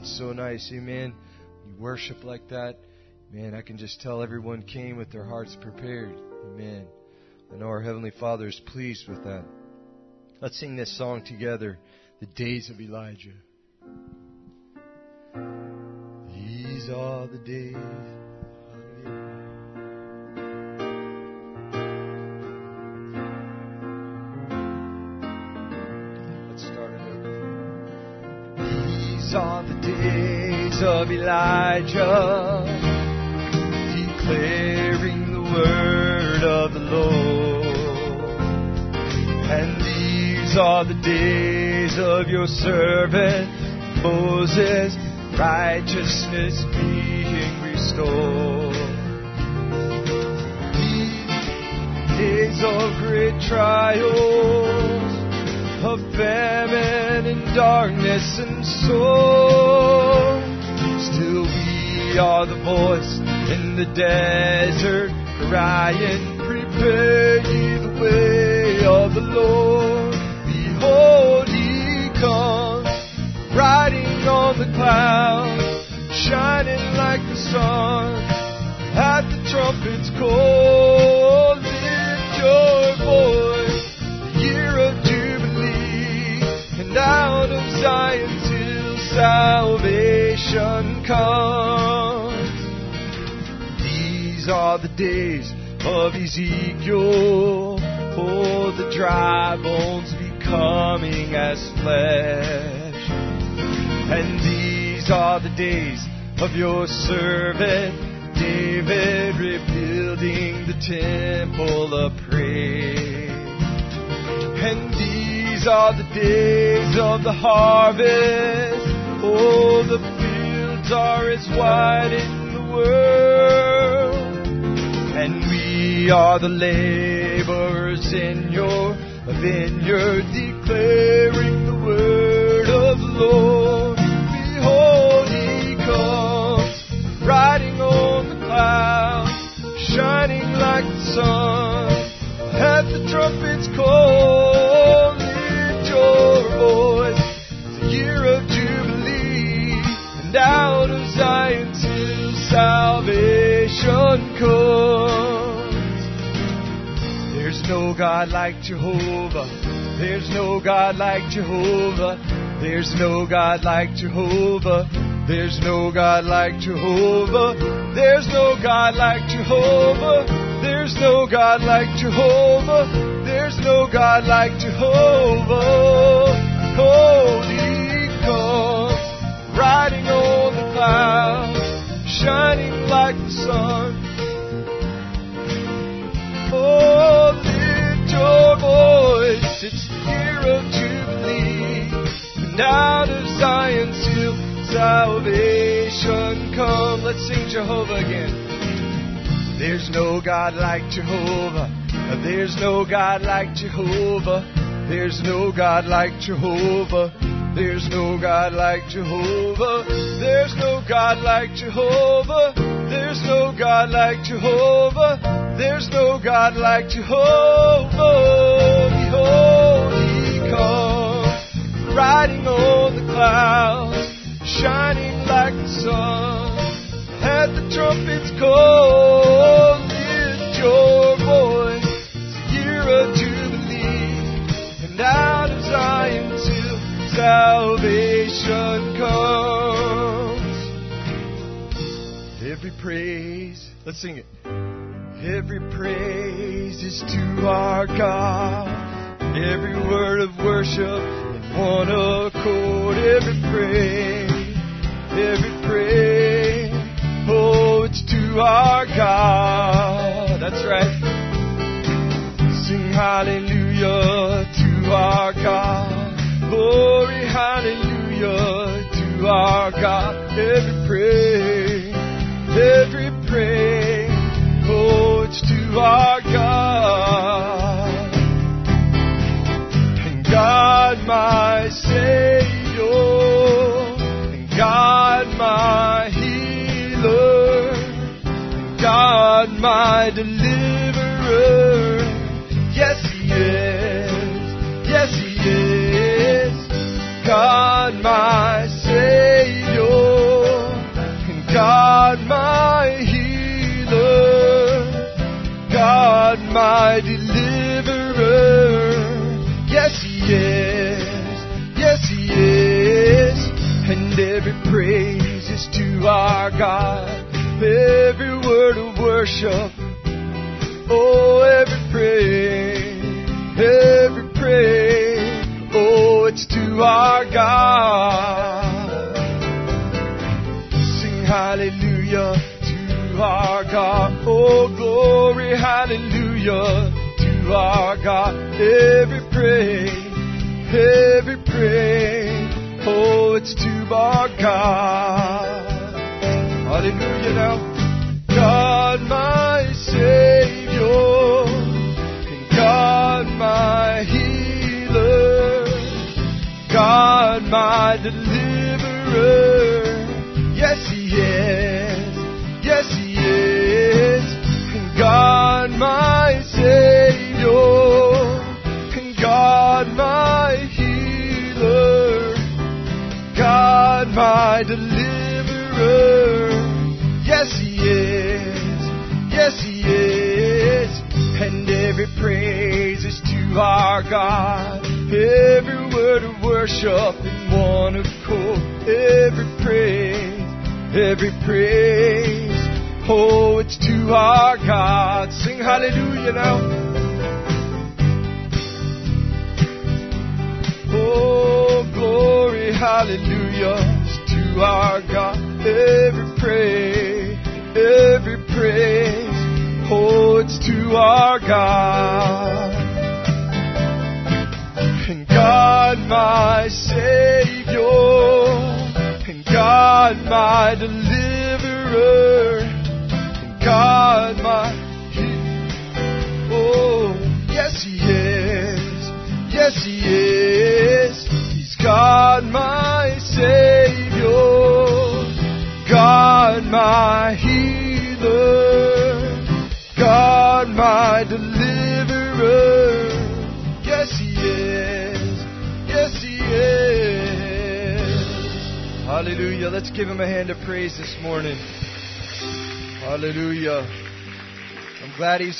Sounds so nice. Amen. You worship like that. Man, I can just tell everyone came with their hearts prepared. Amen. I know our Heavenly Father is pleased with that. Let's sing this song together, The Days of Elijah. These are the days. Are the days of Elijah, declaring the word of the Lord. And these are the days of your servant Moses, righteousness being restored. These days of great trials, of famine and darkness and sorrow. Still we are the voice in the desert, crying, prepare ye the way of the Lord. Behold, he comes, riding on the clouds, shining like the sun. At the trumpet's call, lift your voice, out of Zion till salvation comes. These are the days of Ezekiel, oh, the dry bones becoming as flesh. And these are the days of your servant David rebuilding the temple of praise. These are the days of the harvest. Oh, the fields are as wide in the world. And we are the laborers in your vineyard declaring the word of the Lord. Behold, he comes, riding on the clouds, shining like the sun. At the trumpet's call, and out of Zion till salvation comes. There's no God like Jehovah. There's no God like Jehovah. There's no God like Jehovah. There's no God like Jehovah. There's no God like Jehovah. There's no God like Jehovah. There's no God like Jehovah. Holy riding on the clouds, shining like the sun. Oh, lift your voice, it's the year of Jubilee, and out of Zion till salvation come. Let's sing Jehovah again. There's no God like Jehovah. There's no God like Jehovah. There's no God like Jehovah. There's no God like Jehovah. There's no God like Jehovah. There's no God like Jehovah. There's no God like Jehovah. Behold, he comes, riding on the clouds, shining like the sun. At the trumpet's call, lift your voice. Year of jubilee, and out of Zion salvation comes. Every praise. Let's sing it. Every praise is to our God. Every word of worship in one accord. Every praise, every praise. Oh, it's to our God. That's right. Sing hallelujah to our God. Glory, hallelujah to our God. Every praise, every praise. Oh, it's to our God. And God, my Savior, and God, my healer, and God, my deliverer. Yes, He is. God, my Savior, and God, my healer, God, my deliverer. Yes, He is. Yes, He is. And every praise is to our God. Every word of worship. Oh, every praise. Every praise. It's to our God. Sing hallelujah to our God. Oh, glory, hallelujah to our God. Every praise, every praise. Oh, it's to our God. Hallelujah now. God, my Savior, God, my healer, God, my deliverer. Yes, He is.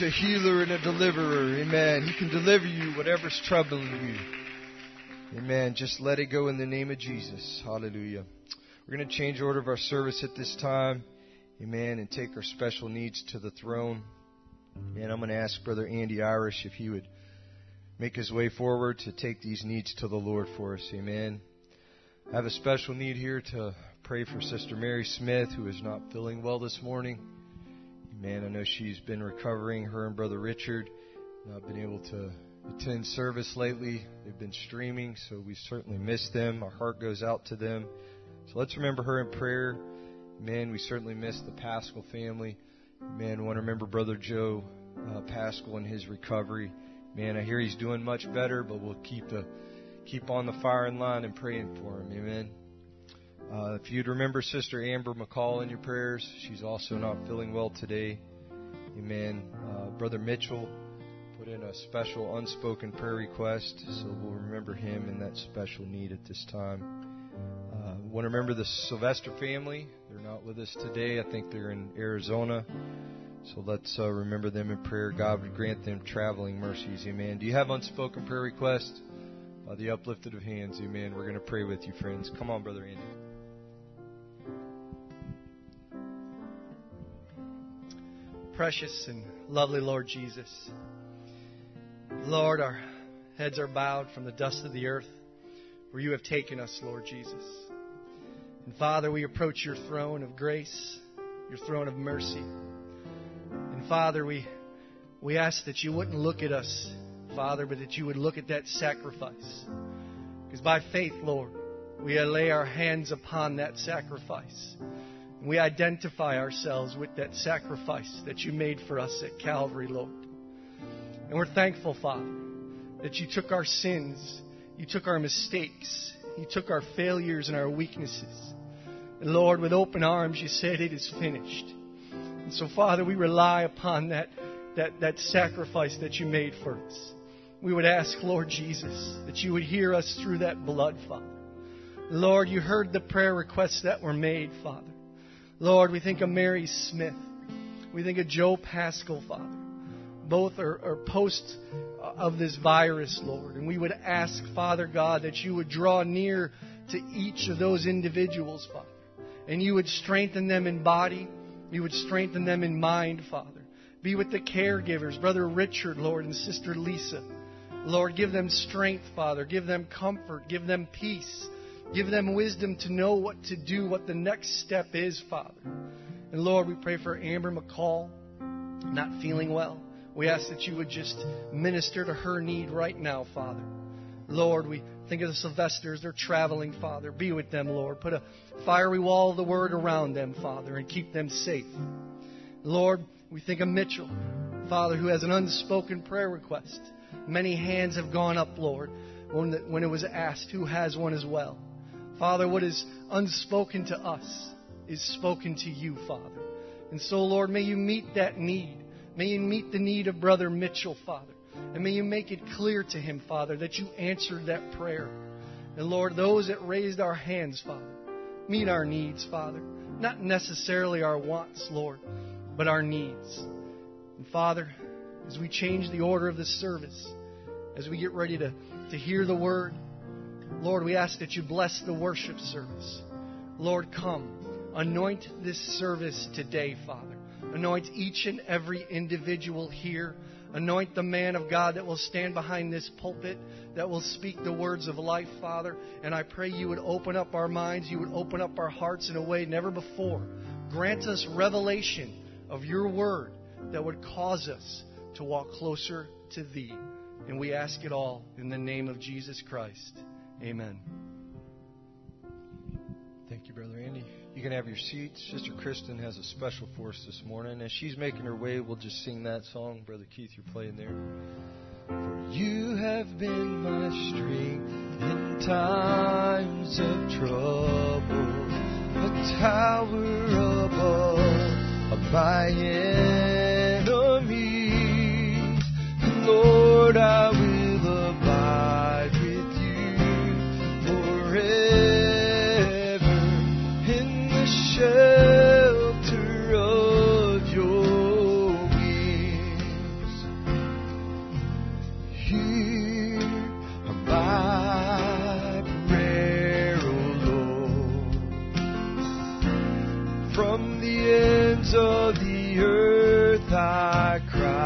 He's a healer and a deliverer. Amen. He can deliver you whatever's troubling you. Amen. Just let it go in the name of Jesus. Hallelujah. We're going to change order of our service at this time. Amen. And take our special needs to the throne. And I'm going to ask Brother Andy Irish if he would make his way forward to take these needs to the Lord for us. Amen. I have a special need here to pray for Sister Mary Smith, who is not feeling well this morning. Amen. I know she's been recovering, her and Brother Richard. Not been able to attend service lately. They've been streaming, so we certainly miss them. Our heart goes out to them. So let's remember her in prayer. Man, we certainly miss the Pascal family. Man, I want to remember Brother Joe uh, Pascal and his recovery. Man, I hear he's doing much better, but we'll keep the keep on the firing line and praying for him. Amen. Uh, if you'd remember Sister Amber McCall in your prayers, she's also not feeling well today. Amen. Uh, Brother Mitchell put in a special unspoken prayer request, so we'll remember him in that special need at this time. Uh, want to remember the Sylvester family. They're not with us today. I think they're in Arizona. So let's uh, remember them in prayer. God would grant them traveling mercies. Amen. Do you have unspoken prayer requests? By the uplifted of hands. Amen. We're going to pray with you, friends. Come on, Brother Andy. Precious and lovely Lord Jesus. Lord, our heads are bowed from the dust of the earth where you have taken us, Lord Jesus. And Father, we approach your throne of grace, your throne of mercy. And Father, we, we ask that you wouldn't look at us, Father, but that you would look at that sacrifice. Because by faith, Lord, we lay our hands upon that sacrifice. We identify ourselves with that sacrifice that you made for us at Calvary, Lord. And we're thankful, Father, that you took our sins, you took our mistakes, you took our failures and our weaknesses. And Lord, with open arms, you said, It is finished. And so, Father, we rely upon that, that, that sacrifice that you made for us. We would ask, Lord Jesus, that you would hear us through that blood, Father. Lord, you heard the prayer requests that were made, Father. Lord, we think of Mary Smith. We think of Joe Pascal, Father. Both are, are post of this virus, Lord. And we would ask, Father God, that you would draw near to each of those individuals, Father. And you would strengthen them in body. You would strengthen them in mind, Father. Be with the caregivers, Brother Richard, Lord, and Sister Lisa. Lord, give them strength, Father. Give them comfort. Give them peace. Give them wisdom to know what to do, what the next step is, Father. And Lord, we pray for Amber McCall, not feeling well. We ask that you would just minister to her need right now, Father. Lord, we think of the Sylvesters. They're traveling, Father. Be with them, Lord. Put a fiery wall of the word around them, Father, and keep them safe. Lord, we think of Mitchell, Father, who has an unspoken prayer request. Many hands have gone up, Lord, when, it was asked who has one as well. Father, what is unspoken to us is spoken to you, Father. And so, Lord, may you meet that need. May you meet the need of Brother Mitchell, Father. And may you make it clear to him, Father, that you answered that prayer. And Lord, those that raised our hands, Father, meet our needs, Father. Not necessarily our wants, Lord, but our needs. And Father, as we change the order of this service, as we get ready to, to hear the word, Lord, we ask that you bless the worship service. Lord, come. Anoint this service today, Father. Anoint each and every individual here. Anoint the man of God that will stand behind this pulpit, that will speak the words of life, Father. And I pray you would open up our minds, you would open up our hearts in a way never before. Grant us revelation of your word that would cause us to walk closer to thee. And we ask it all in the name of Jesus Christ. Amen. Thank you, Brother Andy. You can have your seats. Sister Kristen has a special for us this morning. As she's making her way, we'll just sing that song. Brother Keith, you're playing there. For you have been my strength in times of trouble, a tower above my enemies. Lord, I will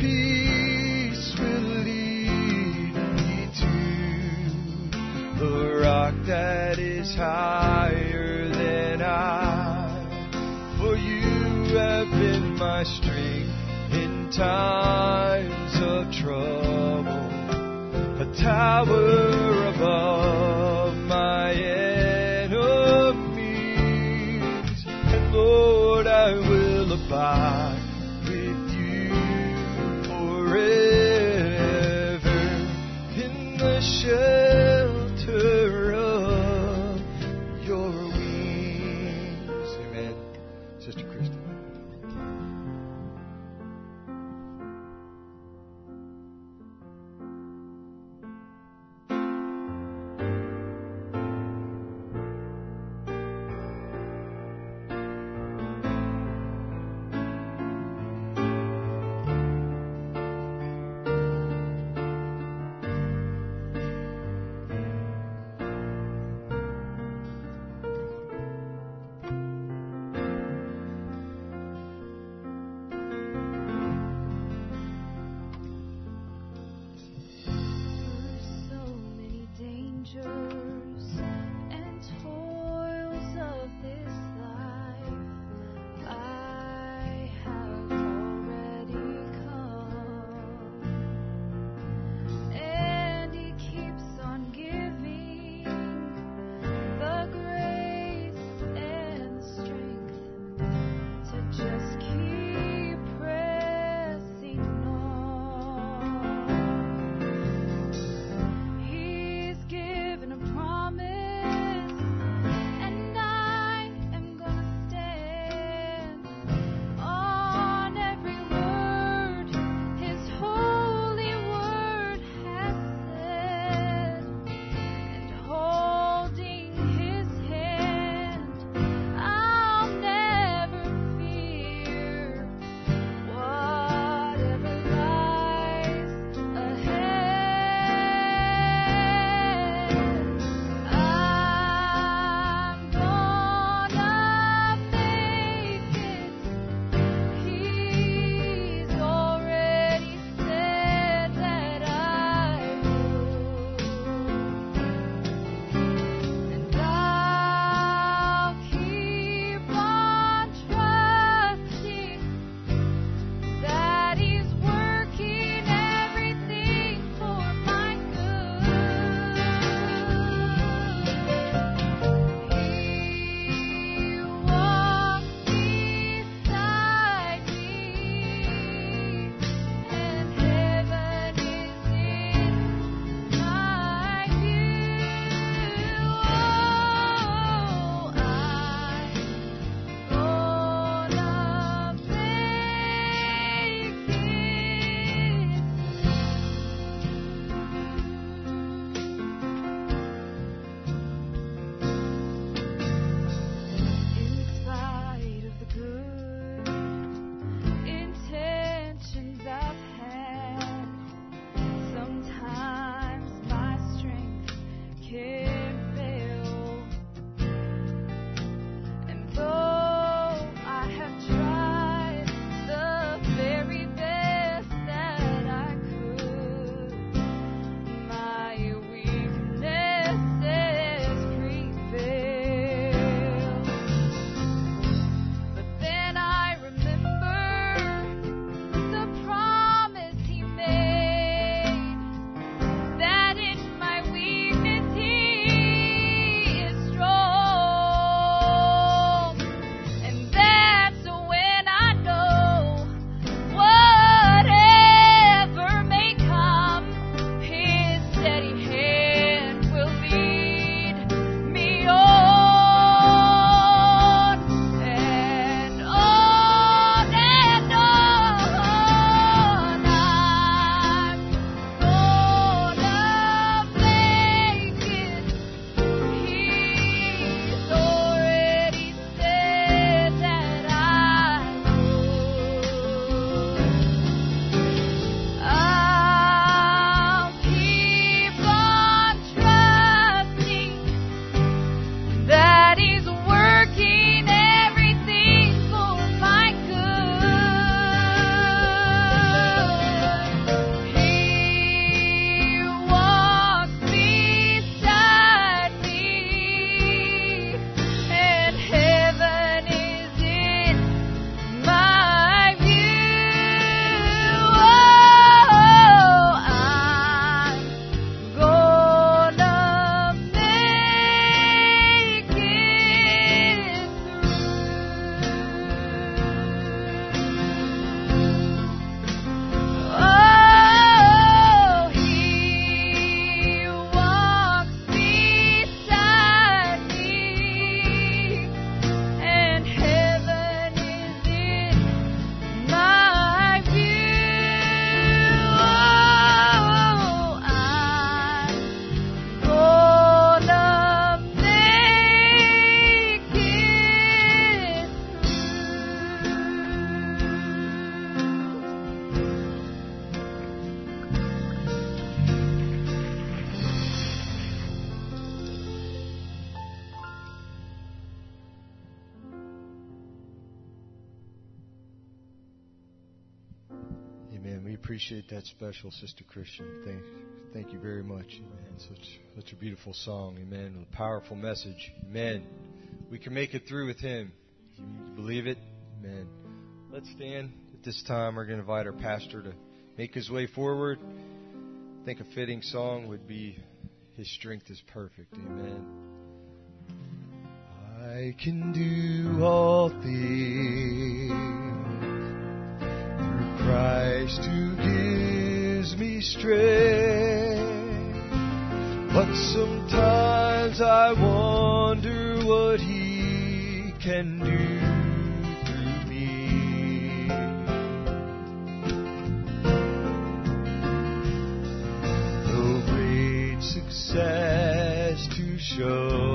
Peace will lead me to the rock that is higher than I. For you have been my strength in times of trouble, a tower above my enemies. And Lord, I will abide in appreciate that special, Sister Kristen. Thank, thank you very much. Amen. Such, such a beautiful song. Amen. A powerful message. Amen. We can make it through with Him. You believe it? Amen. Let's stand. At this time, we're going to invite our pastor to make his way forward. I think a fitting song would be His Strength is Perfect. Amen. I can do all things Christ who gives me strength. But sometimes I wonder what He can do. through me. No great Success to show.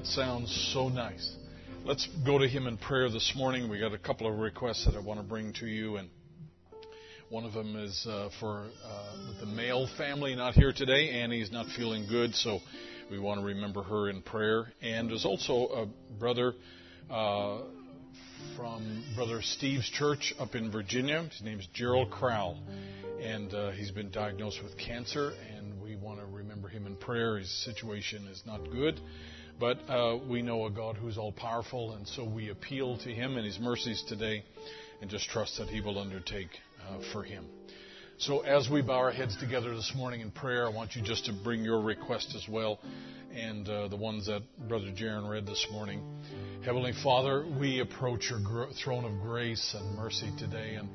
that sounds so nice. Let's go to him in prayer this morning. We got a couple of requests that I want to bring to you, and one of them is uh, for uh, the male family not here today. Annie's not feeling good, so we want to remember her in prayer. And there's also a brother uh, from Brother Steve's church up in Virginia. His name is Gerald Crowell, and uh, he's been diagnosed with cancer, and we want to remember him in prayer. His situation is not good. But uh, we know a God who's all powerful, and so we appeal to Him and His mercies today and just trust that He will undertake uh, for him. So as we bow our heads together this morning in prayer, I want you just to bring your request as well, and uh, the ones that Brother Jaron read this morning. Heavenly Father, we approach your gr- throne of grace and mercy today, and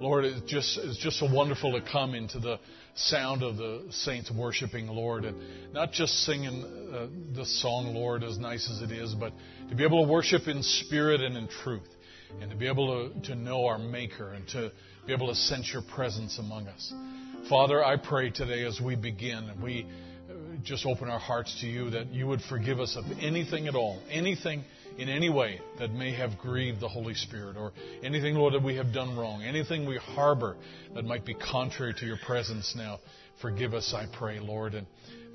Lord, it's just it's just so wonderful to come into the sound of the saints worshiping Lord, and not just singing uh, the song, Lord, as nice as it is, but to be able to worship in spirit and in truth and to be able to, to know our Maker and to be able to sense your presence among us. Father, I pray today as we begin and we just open our hearts to you that you would forgive us of anything at all, anything in any way that may have grieved the Holy Spirit or anything, Lord, that we have done wrong, anything we harbor that might be contrary to your presence now. Forgive us, I pray, Lord. And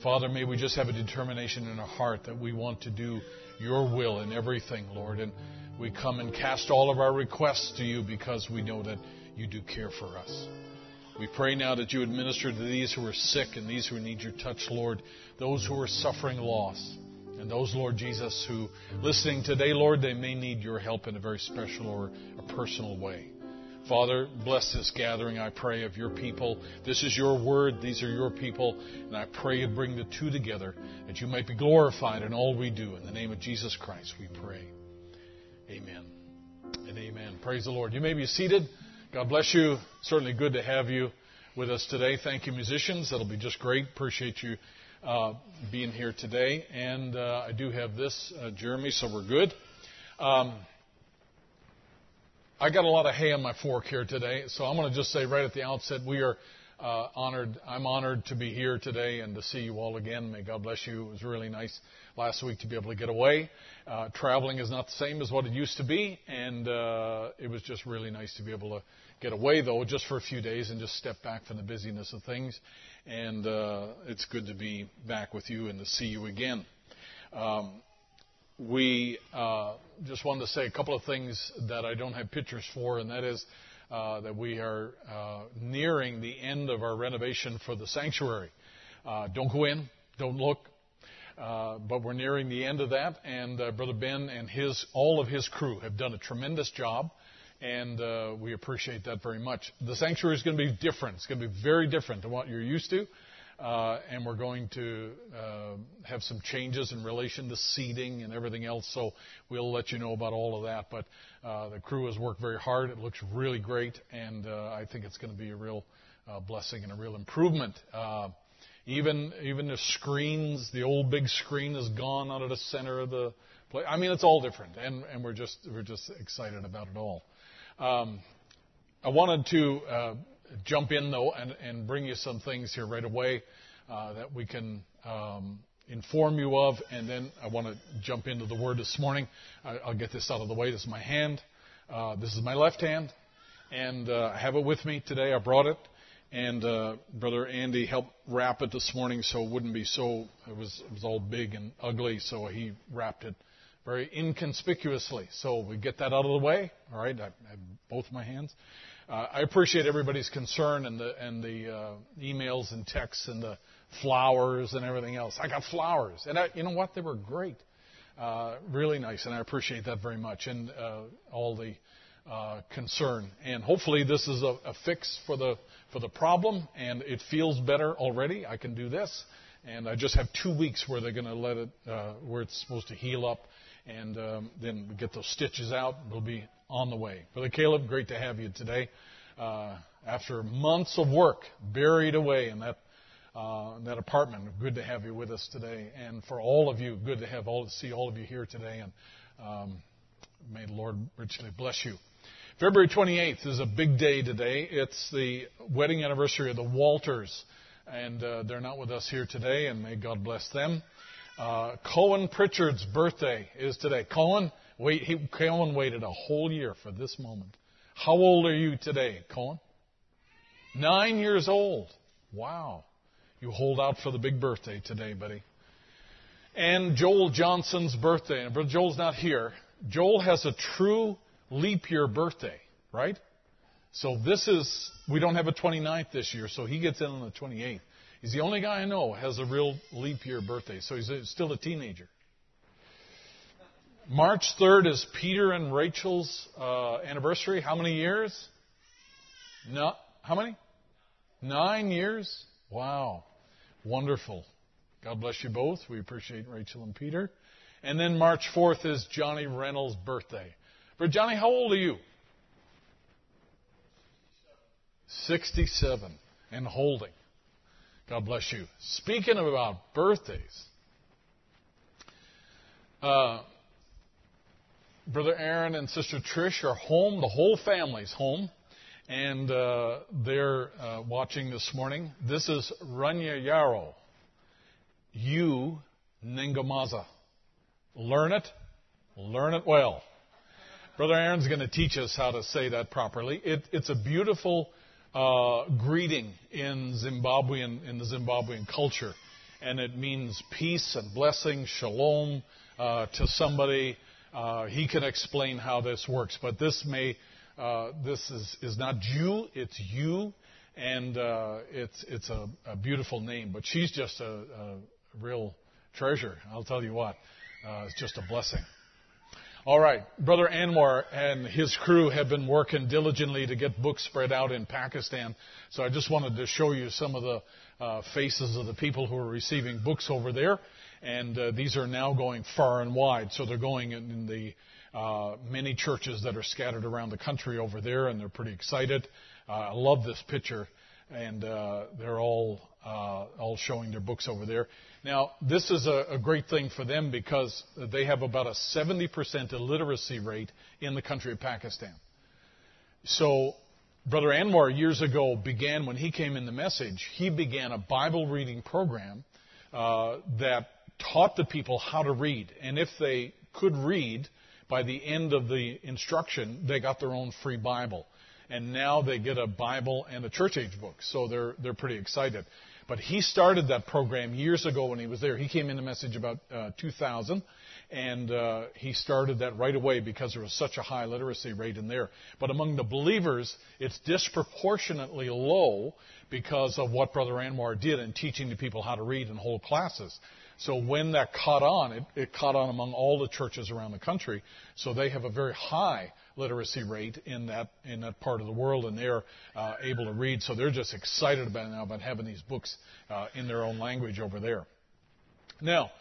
Father, may we just have a determination in our heart that we want to do your will in everything, Lord. And we come and cast all of our requests to you because we know that you do care for us. We pray now that you administer to these who are sick and these who need your touch, Lord, those who are suffering loss, and those, Lord Jesus, who listening today, Lord, they may need your help in a very special or a personal way. Father, bless this gathering, I pray, of your people. This is your word. These are your people. And I pray you bring the two together that you might be glorified in all we do. In the name of Jesus Christ, we pray. Amen and amen. Praise the Lord. You may be seated. God bless you. Certainly good to have you with us today. Thank you, musicians. That'll be just great. Appreciate you uh, being here today. And uh, I do have this, uh, Jeremy, so we're good. Um, I got a lot of hay on my fork here today, so I'm going to just say right at the outset we are uh, honored. I'm honored to be here today and to see you all again. May God bless you. It was really nice last week to be able to get away. Uh, traveling is not the same as what it used to be, and uh, it was just really nice to be able to get away, though, just for a few days and just step back from the busyness of things. And uh, it's good to be back with you and to see you again. Um, we uh, just wanted to say a couple of things that I don't have pictures for, and that is uh, that we are uh, nearing the end of our renovation for the sanctuary. Don't go in, don't look, uh, but we're nearing the end of that, and uh, Brother Ben and his all of his crew have done a tremendous job, and uh, we appreciate that very much. The sanctuary is going to be different. It's going to be very different than what you're used to, uh, and we're going to uh, have some changes in relation to seating and everything else. So we'll let you know about all of that. But the crew has worked very hard. It looks really great, and I think it's going to be a real blessing and a real improvement. Even even the screens, the old big screen is gone out of the center of the place. I mean, it's all different, and and we're just we're just excited about it all. Um, I wanted to uh, jump in though and and bring you some things here right away uh, that we can. Um, inform you of, and then I want to jump into the word this morning. I, will get this out of the way. This is my hand. Uh, this is my left hand, and uh, I have it with me today. I brought it and uh, Brother Andy helped wrap it this morning so it wouldn't be so. It was it was all big and ugly, so he wrapped it very inconspicuously. So we get that out of the way. All right, I, have both my hands. Uh, I appreciate everybody's concern and the and the uh, emails and texts and the flowers and everything else. I got flowers, and I, you know what? They were great, uh, really nice, and I appreciate that very much. And uh, all the uh, concern. And hopefully, this is a, a, fix for the for the problem, and it feels better already. I can do this, and I just have two weeks where they're going to let it uh, where it's supposed to heal up, and um, then we get those stitches out. We'll be on the way. Brother Caleb, great to have you today. Uh, after months of work buried away in that uh, that apartment, good to have you with us today. And for all of you, good to have all see all of you here today. And um, may the Lord richly bless you. February 28th is a big day today. It's the wedding anniversary of the Walters, and uh, they're not with us here today, and may God bless them. Uh, Cohen Pritchard's birthday is today. Cohen, wait, he, Cohen waited a whole year for this moment. How old are you today, Cohen? Nine years old. Wow. You hold out for the big birthday today, buddy. And Joel Johnson's birthday. And Joel's not here. Joel has a true leap year birthday, right? So this is, we don't have a 29th this year, so he gets in on the 28th. He's the only guy I know has a real leap year birthday, so he's still a teenager. March 3rd is Peter and Rachel's uh, anniversary. How many years? No, how many? Nine years? Wow. Wonderful. God bless you both. We appreciate Rachel and Peter. And then March 4th is Johnny Reynolds' birthday. But Johnny, how old are you? 67 and holding. God bless you. Speaking about birthdays, uh, Brother Aaron and Sister Trish are home. The whole family's home. And uh, they're uh, watching this morning. This is Runyararo. You Ningamaza. Learn it. Learn it well. Brother Aaron's going to teach us how to say that properly. It, it's a beautiful uh, greeting in Zimbabwean in the Zimbabwean culture, and it means peace and blessing, shalom uh, to somebody. Uh, he can explain how this works, but this may uh, this is is not you, it's you, and uh, it's it's a, a, beautiful name. But she's just a, a real treasure. I'll tell you what, uh, it's just a blessing. All right. Brother Anwar and his crew have been working diligently to get books spread out in Pakistan. So I just wanted to show you some of the uh, faces of the people who are receiving books over there. And uh, these are now going far and wide. So they're going in, the uh, many churches that are scattered around the country over there, and they're pretty excited. Uh, I love this picture, and uh, they're all uh, all showing their books over there. Now, this is a, a, great thing for them because they have about a 70% illiteracy rate in the country of Pakistan. So, Brother Anwar years ago began, when he came in the message, he began a Bible reading program uh, that taught the people how to read. And if they could read, by the end of the instruction, they got their own free Bible. And now they get a Bible and a church age book. So they're, they're pretty excited. But he started that program years ago when he was there. He came in a message about uh, 2000, and uh, he started that right away because there was such a high literacy rate in there. But among the believers, it's disproportionately low because of what Brother Anwar did in teaching the people how to read and hold classes. So when that caught on, it, it caught on among all the churches around the country. So they have a very high literacy rate in that in that part of the world, and they're uh, able to read. So they're just excited about now about having these books uh, in their own language over there. Now,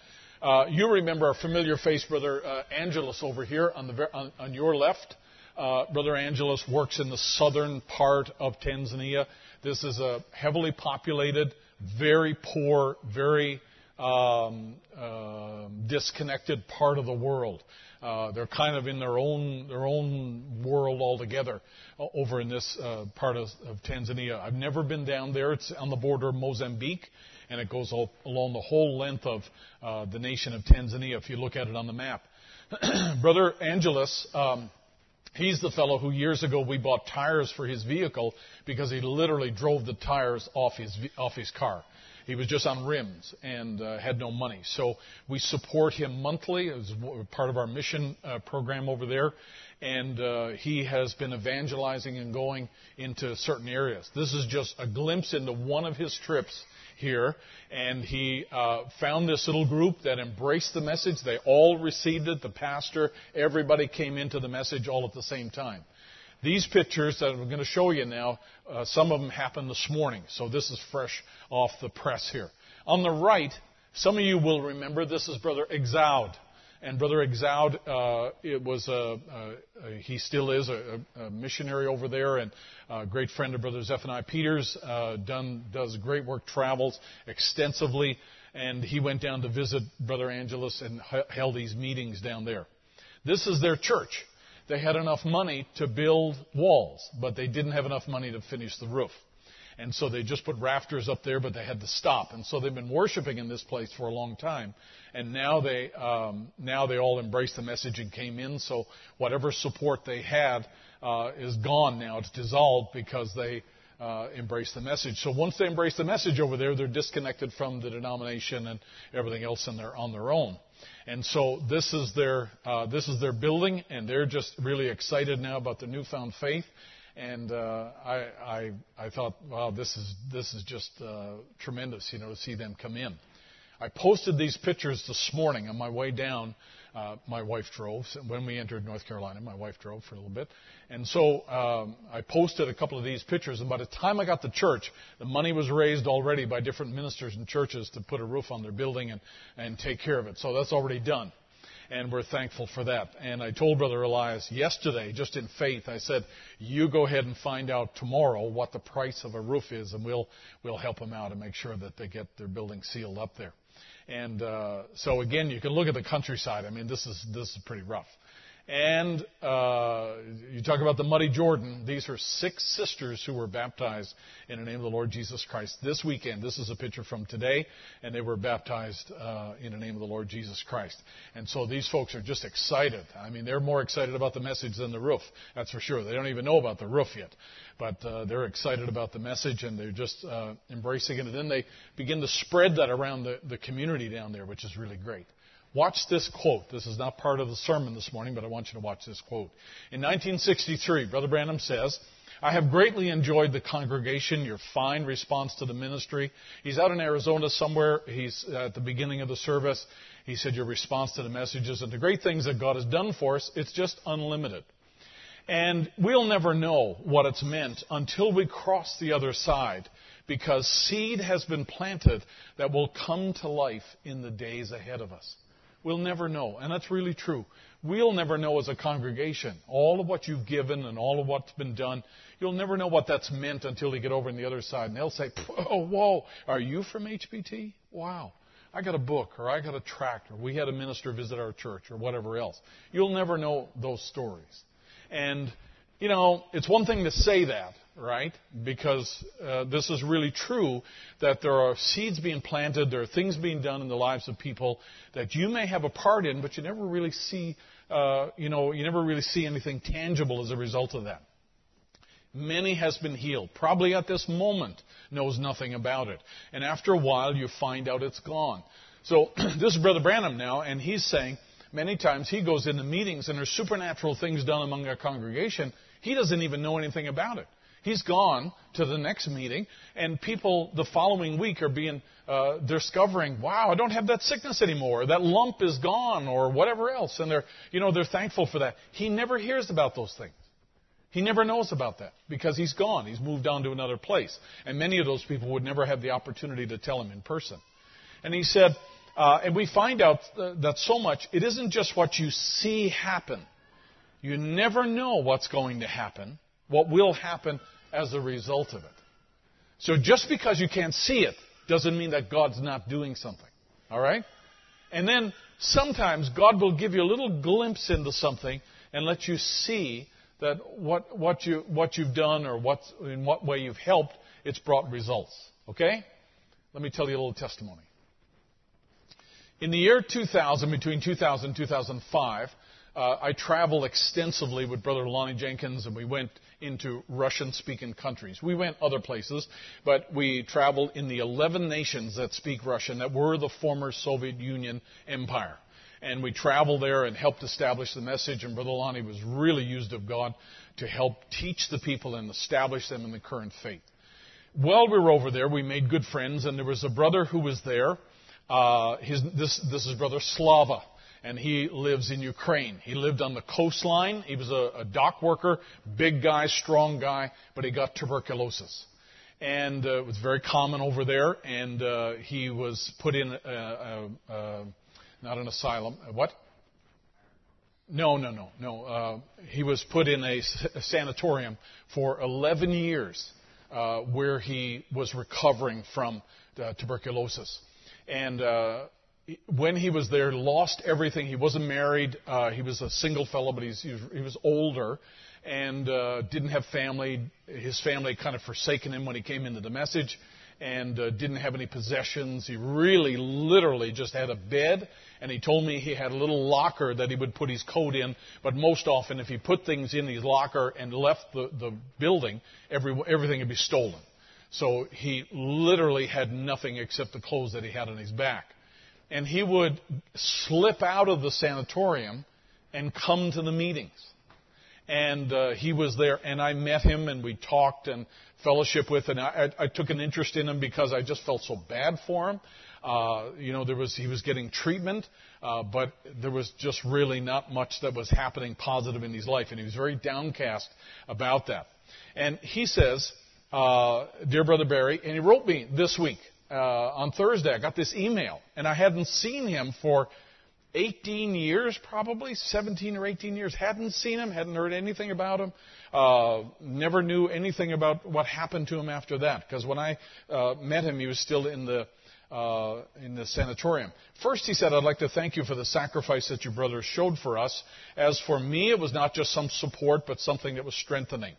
uh, you remember our familiar face, Brother uh, Angelus, over here on the on, on your left. Uh, Brother Angelus works in the southern part of Tanzania. This is a heavily populated, very poor, very um, uh, disconnected part of the world. Uh, they're kind of in their own their own world altogether uh, over in this uh, part of, of, Tanzania. I've never been down there. It's on the border of Mozambique, and it goes all, along the whole length of uh, the nation of Tanzania. If you look at it on the map, Brother Angelus. Um, He's the fellow who years ago we bought tires for his vehicle because he literally drove the tires off his off his car. He was just on rims and uh, had no money. So we support him monthly as part of our mission uh, program over there. And uh, he has been evangelizing and going into certain areas. This is just a glimpse into one of his trips here. And he uh, found this little group that embraced the message. They all received it. The pastor, everybody came into the message all at the same time. These pictures that I'm going to show you now, uh, some of them happened this morning, so this is fresh off the press here. On the right, some of you will remember this is Brother Exaud. And Brother Exaud, uh, it was a, a, he still is a, a, missionary over there, and a great friend of Brother Zephaniah Peters. Uh, done does great work, travels extensively, and he went down to visit Brother Angelus and held these meetings down there. This is their church. They had enough money to build walls, but they didn't have enough money to finish the roof. And so they just put rafters up there, but they had to stop. And so they've been worshiping in this place for a long time. And now they, um, now they all embraced the message and came in. So whatever support they had uh, is gone now. It's dissolved because they, uh, embrace the message. So once they embrace the message over there, they're disconnected from the denomination and everything else, and they're on their own. And so this is their uh, this is their building, and they're just really excited now about their newfound faith. And uh, I, I I thought, wow, this is this is just uh, tremendous, you know, to see them come in. I posted these pictures this morning on my way down uh, my wife drove. When we entered North Carolina, my wife drove for a little bit. And so um, I posted a couple of these pictures. And by the time I got to church, the money was raised already by different ministers and churches to put a roof on their building and, and take care of it. So that's already done. And we're thankful for that. And I told Brother Elias yesterday, just in faith, I said, you go ahead and find out tomorrow what the price of a roof is, and we'll, we'll help them out and make sure that they get their building sealed up there. And uh, so again, you can look at the countryside. I mean, this is this is pretty rough. And uh, you talk about the muddy Jordan. These are six sisters who were baptized in the name of the Lord Jesus Christ this weekend. This is a picture from today, and they were baptized uh, in the name of the Lord Jesus Christ. And so these folks are just excited. I mean, they're more excited about the message than the roof. That's for sure. They don't even know about the roof yet, but uh, they're excited about the message and they're just uh, embracing it. And then they begin to spread that around the, the community down there, which is really great. Watch this quote. This is not part of the sermon this morning, but I want you to watch this quote. In 1963, Brother Branham says, I have greatly enjoyed the congregation, your fine response to the ministry. He's out in Arizona somewhere. He's at the beginning of the service. He said, Your response to the messages and the great things that God has done for us, it's just unlimited. And we'll never know what it's meant until we cross the other side because seed has been planted that will come to life in the days ahead of us. We'll never know. And that's really true. We'll never know as a congregation all of what you've given and all of what's been done. You'll never know what that's meant until you get over on the other side. And they'll say, oh, whoa, are you from HBT? Wow. I got a book or I got a tract or we had a minister visit our church or whatever else. You'll never know those stories. And, you know, it's one thing to say that, right? Because uh, this is really true that there are seeds being planted, there are things being done in the lives of people that you may have a part in, but you never really see, uh, you know, you never really see anything tangible as a result of that. Many has been healed. Probably at this moment knows nothing about it. And after a while, you find out it's gone. So this is Brother Branham now, and he's saying many times he goes into meetings and there's supernatural things done among our congregation. He doesn't even know anything about it. He's gone to the next meeting, and people the following week are being uh, discovering, wow, I don't have that sickness anymore. That lump is gone, or whatever else, and they're you know they're thankful for that. He never hears about those things. He never knows about that because he's gone. He's moved on to another place, and many of those people would never have the opportunity to tell him in person. And he said, uh, and we find out that so much, it isn't just what you see happen. You never know what's going to happen what will happen as a result of it. So just because you can't see it doesn't mean that God's not doing something. All right? And then sometimes God will give you a little glimpse into something and let you see that what, what, you, what you've done or what, in what way you've helped, it's brought results. Okay? Let me tell you a little testimony. In the year 2000, between 2000 and 2005, uh, I traveled extensively with Brother Lonnie Jenkins, and we went into Russian speaking countries. We went other places, but we traveled in the 11 nations that speak Russian that were the former Soviet Union empire. And we traveled there and helped establish the message, and Brother Lonnie was really used of God to help teach the people and establish them in the current faith. While we were over there, we made good friends, and there was a brother who was there. Uh, his, this, this is Brother Slava and he lives in Ukraine. He lived on the coastline. He was a, a dock worker, big guy, strong guy, but he got tuberculosis. And uh, it was very common over there, and uh, he was put in, a, a, not an asylum, what? No, no, no, no. Uh, he was put in a, a sanatorium for 11 years uh, where he was recovering from uh, tuberculosis. And uh, when he was there, lost everything. He wasn't married. Uh, he was a single fellow, but he, was, he was older and uh, didn't have family. His family kind of forsaken him when he came into the message. and uh, didn't have any possessions. He really, literally just had a bed, and he told me he had a little locker that he would put his coat in. But most often, if he put things in his locker and left the, the building, every, everything would be stolen. So he literally had nothing except the clothes that he had on his back. And he would slip out of the sanatorium and come to the meetings. And uh, he was there, and I met him, and we talked and fellowship with, and I, I, took an interest in him because I just felt so bad for him. Uh, you know, there was he was getting treatment, uh, but there was just really not much that was happening positive in his life, and he was very downcast about that. And he says, uh, "Dear brother Barry," and he wrote me this week uh, on Thursday. I got this email, and I hadn't seen him for 18 years, probably 17 or 18 years. Hadn't seen him, hadn't heard anything about him. Uh, never knew anything about what happened to him after that. Because when I uh, met him, he was still in the uh, in the sanatorium. First, he said, "I'd like to thank you for the sacrifice that your brother showed for us. As for me, it was not just some support, but something that was strengthening."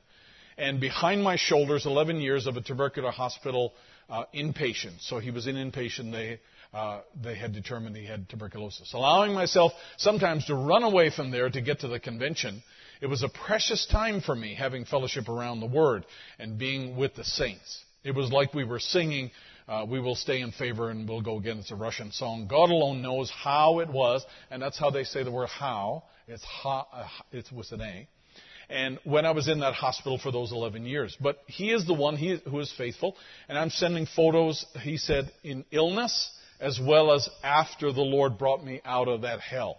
And behind my shoulders, 11 years of a tubercular hospital uh, inpatient. So he was in inpatient. They uh, they had determined he had tuberculosis. Allowing myself sometimes to run away from there to get to the convention, it was a precious time for me having fellowship around the Word and being with the saints. It was like we were singing, uh, We Will Stay in Favor and We'll Go Again. It's a Russian song. God alone knows how it was, and that's how they say the word how. It's, ha, uh, it's with an A and when I was in that hospital for those 11 years. But he is the one who is faithful, and I'm sending photos, he said, in illness as well as after the Lord brought me out of that hell.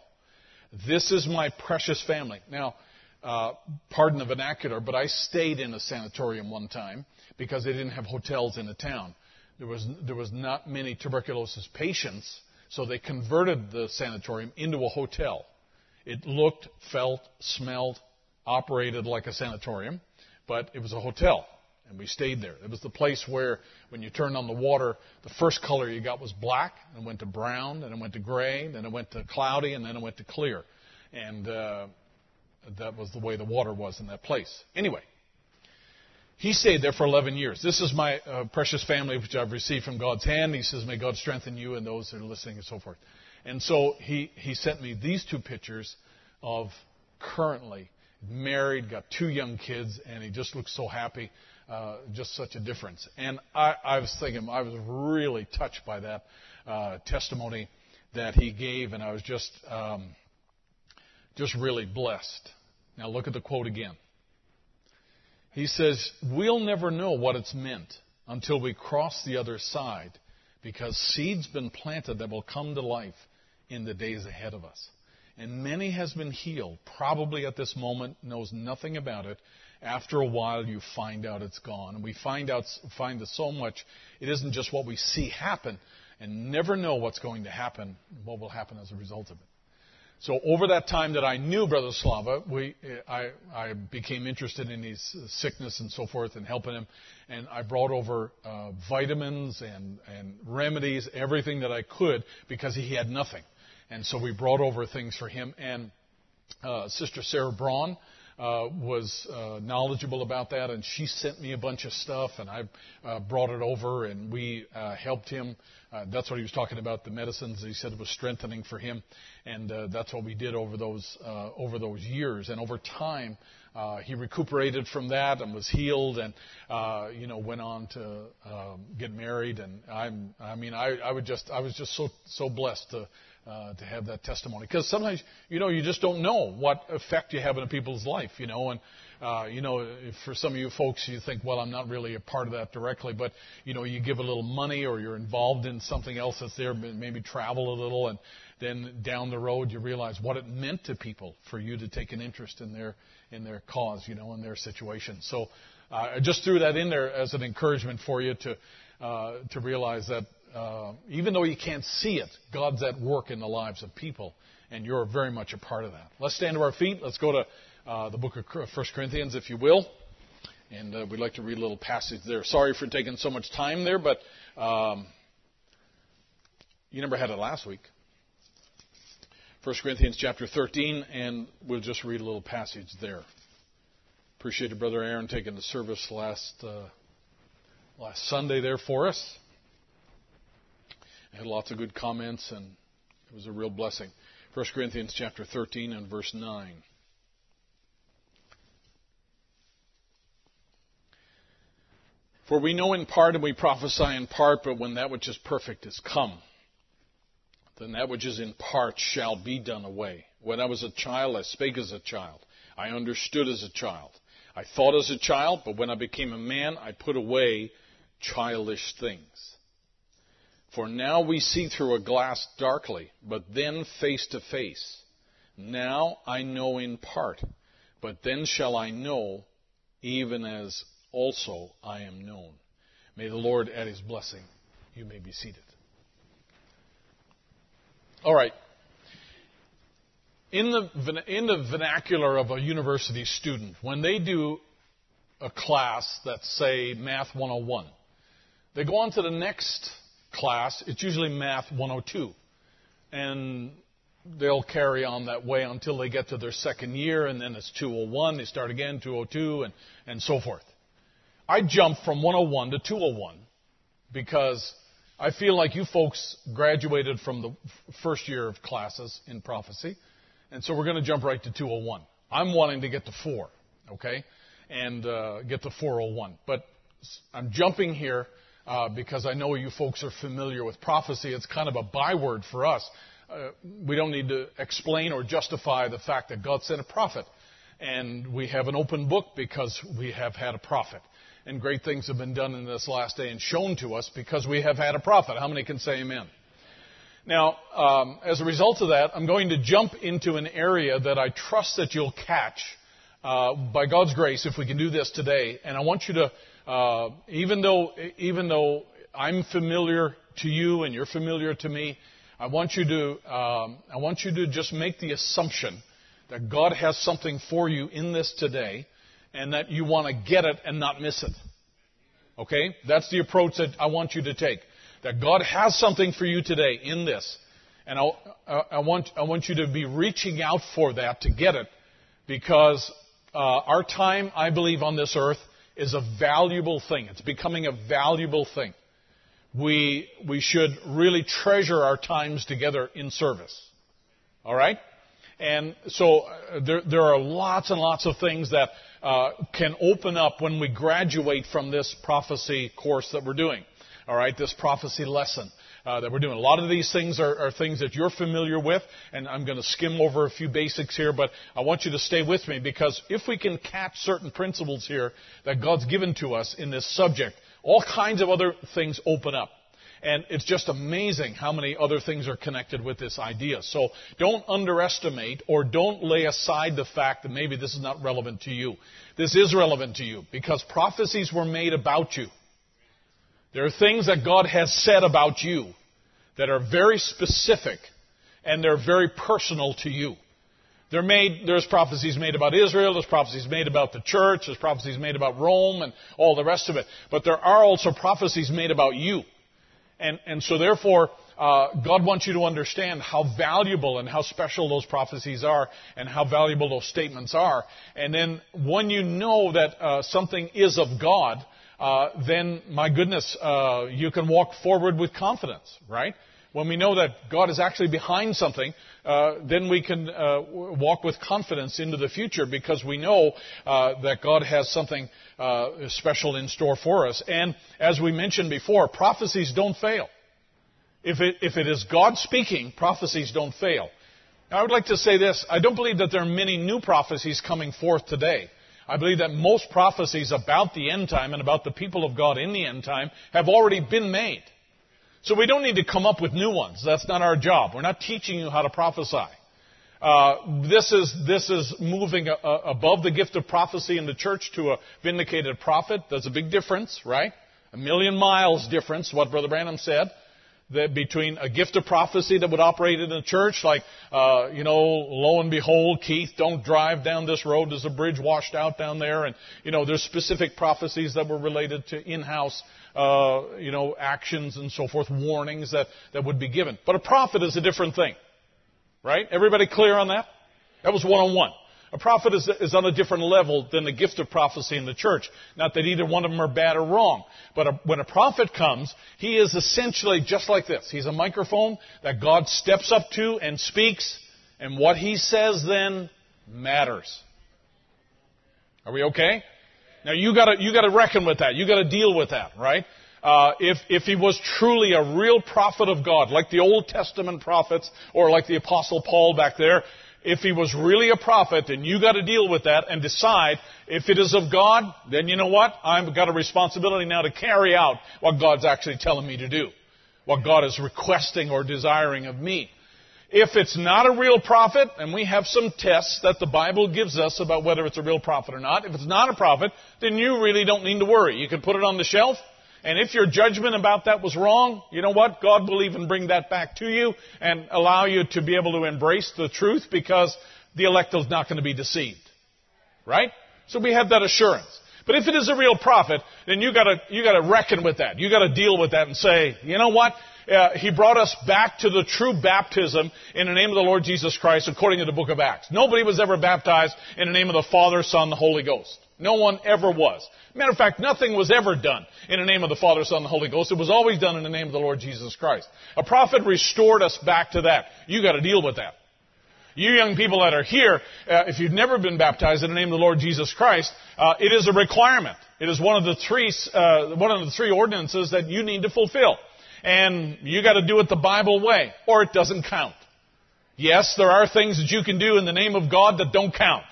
This is my precious family. Now, uh, pardon the vernacular, but I stayed in a sanatorium one time because they didn't have hotels in the town. There was, there was not many tuberculosis patients, so they converted the sanatorium into a hotel. It looked, felt, smelled, operated like a sanatorium, but it was a hotel. And we stayed there. It was the place where, when you turned on the water, the first color you got was black, and it went to brown, and it went to gray, then it went to cloudy, and then it went to clear. And uh, that was the way the water was in that place. Anyway, he stayed there for 11 years. This is my uh, precious family, which I've received from God's hand. He says, May God strengthen you and those that are listening and so forth. And so he, he sent me these two pictures of currently married, got two young kids, and he just looks so happy. Uh, just such a difference. And I, I, was thinking, I was really touched by that uh, testimony that he gave, and I was just, um, just really blessed. Now look at the quote again. He says, "We'll never know what it's meant until we cross the other side, because seeds been planted that will come to life in the days ahead of us." And many has been healed, probably at this moment knows nothing about it, after a while you find out it's gone. And we find out find so much it isn't just what we see happen and never know what's going to happen, what will happen as a result of it. So over that time that I knew Brother Slava, we, I, I became interested in his sickness and so forth and helping him. And I brought over uh, vitamins and, and remedies, everything that I could because he had nothing. And so we brought over things for him. And uh, Sister Sarah Braun, uh, was uh, knowledgeable about that, and she sent me a bunch of stuff, and I uh, brought it over, and we uh, helped him. Uh, that's what he was talking about. The medicines he said it was strengthening for him, and uh, that's what we did over those uh, over those years, and over time. Uh, he recuperated from that and was healed, and uh, you know went on to um, get married. And I'm, I mean, I, I would just, I was just so so blessed to uh, to have that testimony. Because sometimes, you know, you just don't know what effect you have in a people's life, you know. And, uh, you know, for some of you folks, you think, well, I'm not really a part of that directly. But, you know, you give a little money or you're involved in something else that's there, maybe travel a little. And then down the road, you realize what it meant to people for you to take an interest in their, in their cause, you know, in their situation. So uh, I just threw that in there as an encouragement for you to, uh, to realize that uh, even though you can't see it, God's at work in the lives of people, and you're very much a part of that. Let's stand to our feet. Let's go to uh, the book of 1 Corinthians, if you will. And uh, we'd like to read a little passage there. Sorry for taking so much time there, but um, you never had it last week. 1 Corinthians chapter 13, and we'll just read a little passage there. Appreciate it, Brother Aaron, taking the service last uh, last Sunday there for us. I had lots of good comments, and it was a real blessing. 1 Corinthians chapter 13 and verse 9. For we know in part and we prophesy in part, but when that which is perfect is come, then that which is in part shall be done away. When I was a child, I spake as a child. I understood as a child. I thought as a child, but when I became a man, I put away childish things. For now we see through a glass darkly, but then face to face. Now I know in part, but then shall I know even as also I am known. May the Lord add his blessing. You may be seated. All right. In the, in the vernacular of a university student, when they do a class that's, say, Math 101, they go on to the next class. It's usually Math 102. And they'll carry on that way until they get to their second year, and then it's 201. They start again, 202, and, and so forth. I jumped from 101 to 201 because I feel like you folks graduated from the first year of classes in prophecy, and so we're going to jump right to 201. I'm wanting to get to 4, okay, and uh, get to 401. But I'm jumping here uh, because I know you folks are familiar with prophecy. It's kind of a byword for us. Uh, we don't need to explain or justify the fact that God sent a prophet. And we have an open book because we have had a prophet and great things have been done in this last day and shown to us because we have had a prophet. How many can say amen? Now, um, as a result of that, I'm going to jump into an area that I trust that you'll catch uh, by God's grace if we can do this today. And I want you to, uh, even though even though I'm familiar to you and you're familiar to me, I want you to um, I want you to just make the assumption that God has something for you in this today and that you want to get it and not miss it. Okay? That's the approach that I want you to take. That God has something for you today in this. And I, I, want, I want you to be reaching out for that to get it because uh, our time, I believe, on this earth is a valuable thing. It's becoming a valuable thing. We, we should really treasure our times together in service. All right? And so uh, there, there are lots and lots of things that uh, can open up when we graduate from this prophecy course that we're doing. All right, this prophecy lesson uh, that we're doing. A lot of these things are, are things that you're familiar with, and I'm going to skim over a few basics here, but I want you to stay with me because if we can catch certain principles here that God's given to us in this subject, all kinds of other things open up. And it's just amazing how many other things are connected with this idea. So don't underestimate or don't lay aside the fact that maybe this is not relevant to you. This is relevant to you because prophecies were made about you. There are things that God has said about you that are very specific and they're very personal to you. Made, there's prophecies made about Israel, there's prophecies made about the church, there's prophecies made about Rome and all the rest of it. But there are also prophecies made about you. And, and so therefore, uh, God wants you to understand how valuable and how special those prophecies are and how valuable those statements are. And then when you know that uh, something is of God, uh, then my goodness, uh, you can walk forward with confidence, right? When we know that God is actually behind something, uh, then we can uh, walk with confidence into the future because we know uh, that God has something uh, special in store for us. And as we mentioned before, prophecies don't fail. If it, if it is God speaking, prophecies don't fail. Now, I would like to say this. I don't believe that there are many new prophecies coming forth today. I believe that most prophecies about the end time and about the people of God in the end time have already been made. So we don't need to come up with new ones. That's not our job. We're not teaching you how to prophesy. Uh, this is this is moving a, a, above the gift of prophecy in the church to a vindicated prophet. There's a big difference, right? A million miles difference. What Brother Branham said that between a gift of prophecy that would operate in the church, like uh, you know, lo and behold, Keith, don't drive down this road. There's a bridge washed out down there, and you know, there's specific prophecies that were related to in-house uh, you know, actions and so forth, warnings that, that would be given. But a prophet is a different thing. Right? Everybody clear on that? That was one on one. A prophet is, is, on a different level than the gift of prophecy in the church. Not that either one of them are bad or wrong. But a, when a prophet comes, he is essentially just like this. He's a microphone that God steps up to and speaks, and what he says then matters. Are we okay? Now you gotta, you gotta reckon with that. You gotta deal with that, right? Uh, if, if he was truly a real prophet of God, like the Old Testament prophets, or like the Apostle Paul back there, if he was really a prophet, then you got to deal with that and decide if it is of God, then you know what? I've got a responsibility now to carry out what God's actually telling me to do. What God is requesting or desiring of me. If it's not a real prophet, and we have some tests that the Bible gives us about whether it's a real prophet or not, if it's not a prophet, then you really don't need to worry. You can put it on the shelf, and if your judgment about that was wrong, you know what? God will even bring that back to you and allow you to be able to embrace the truth because the elect is not going to be deceived. Right? So we have that assurance. But if it is a real prophet, then you gotta, you gotta reckon with that. You gotta deal with that and say, you know what? Uh, he brought us back to the true baptism in the name of the Lord Jesus Christ according to the book of Acts. Nobody was ever baptized in the name of the Father, Son, the Holy Ghost. No one ever was. Matter of fact, nothing was ever done in the name of the Father, Son, and the Holy Ghost. It was always done in the name of the Lord Jesus Christ. A prophet restored us back to that. You gotta deal with that. You young people that are here, uh, if you've never been baptized in the name of the Lord Jesus Christ, uh, it is a requirement. It is one of the three, uh, one of the three ordinances that you need to fulfill. And you gotta do it the Bible way, or it doesn't count. Yes, there are things that you can do in the name of God that don't count.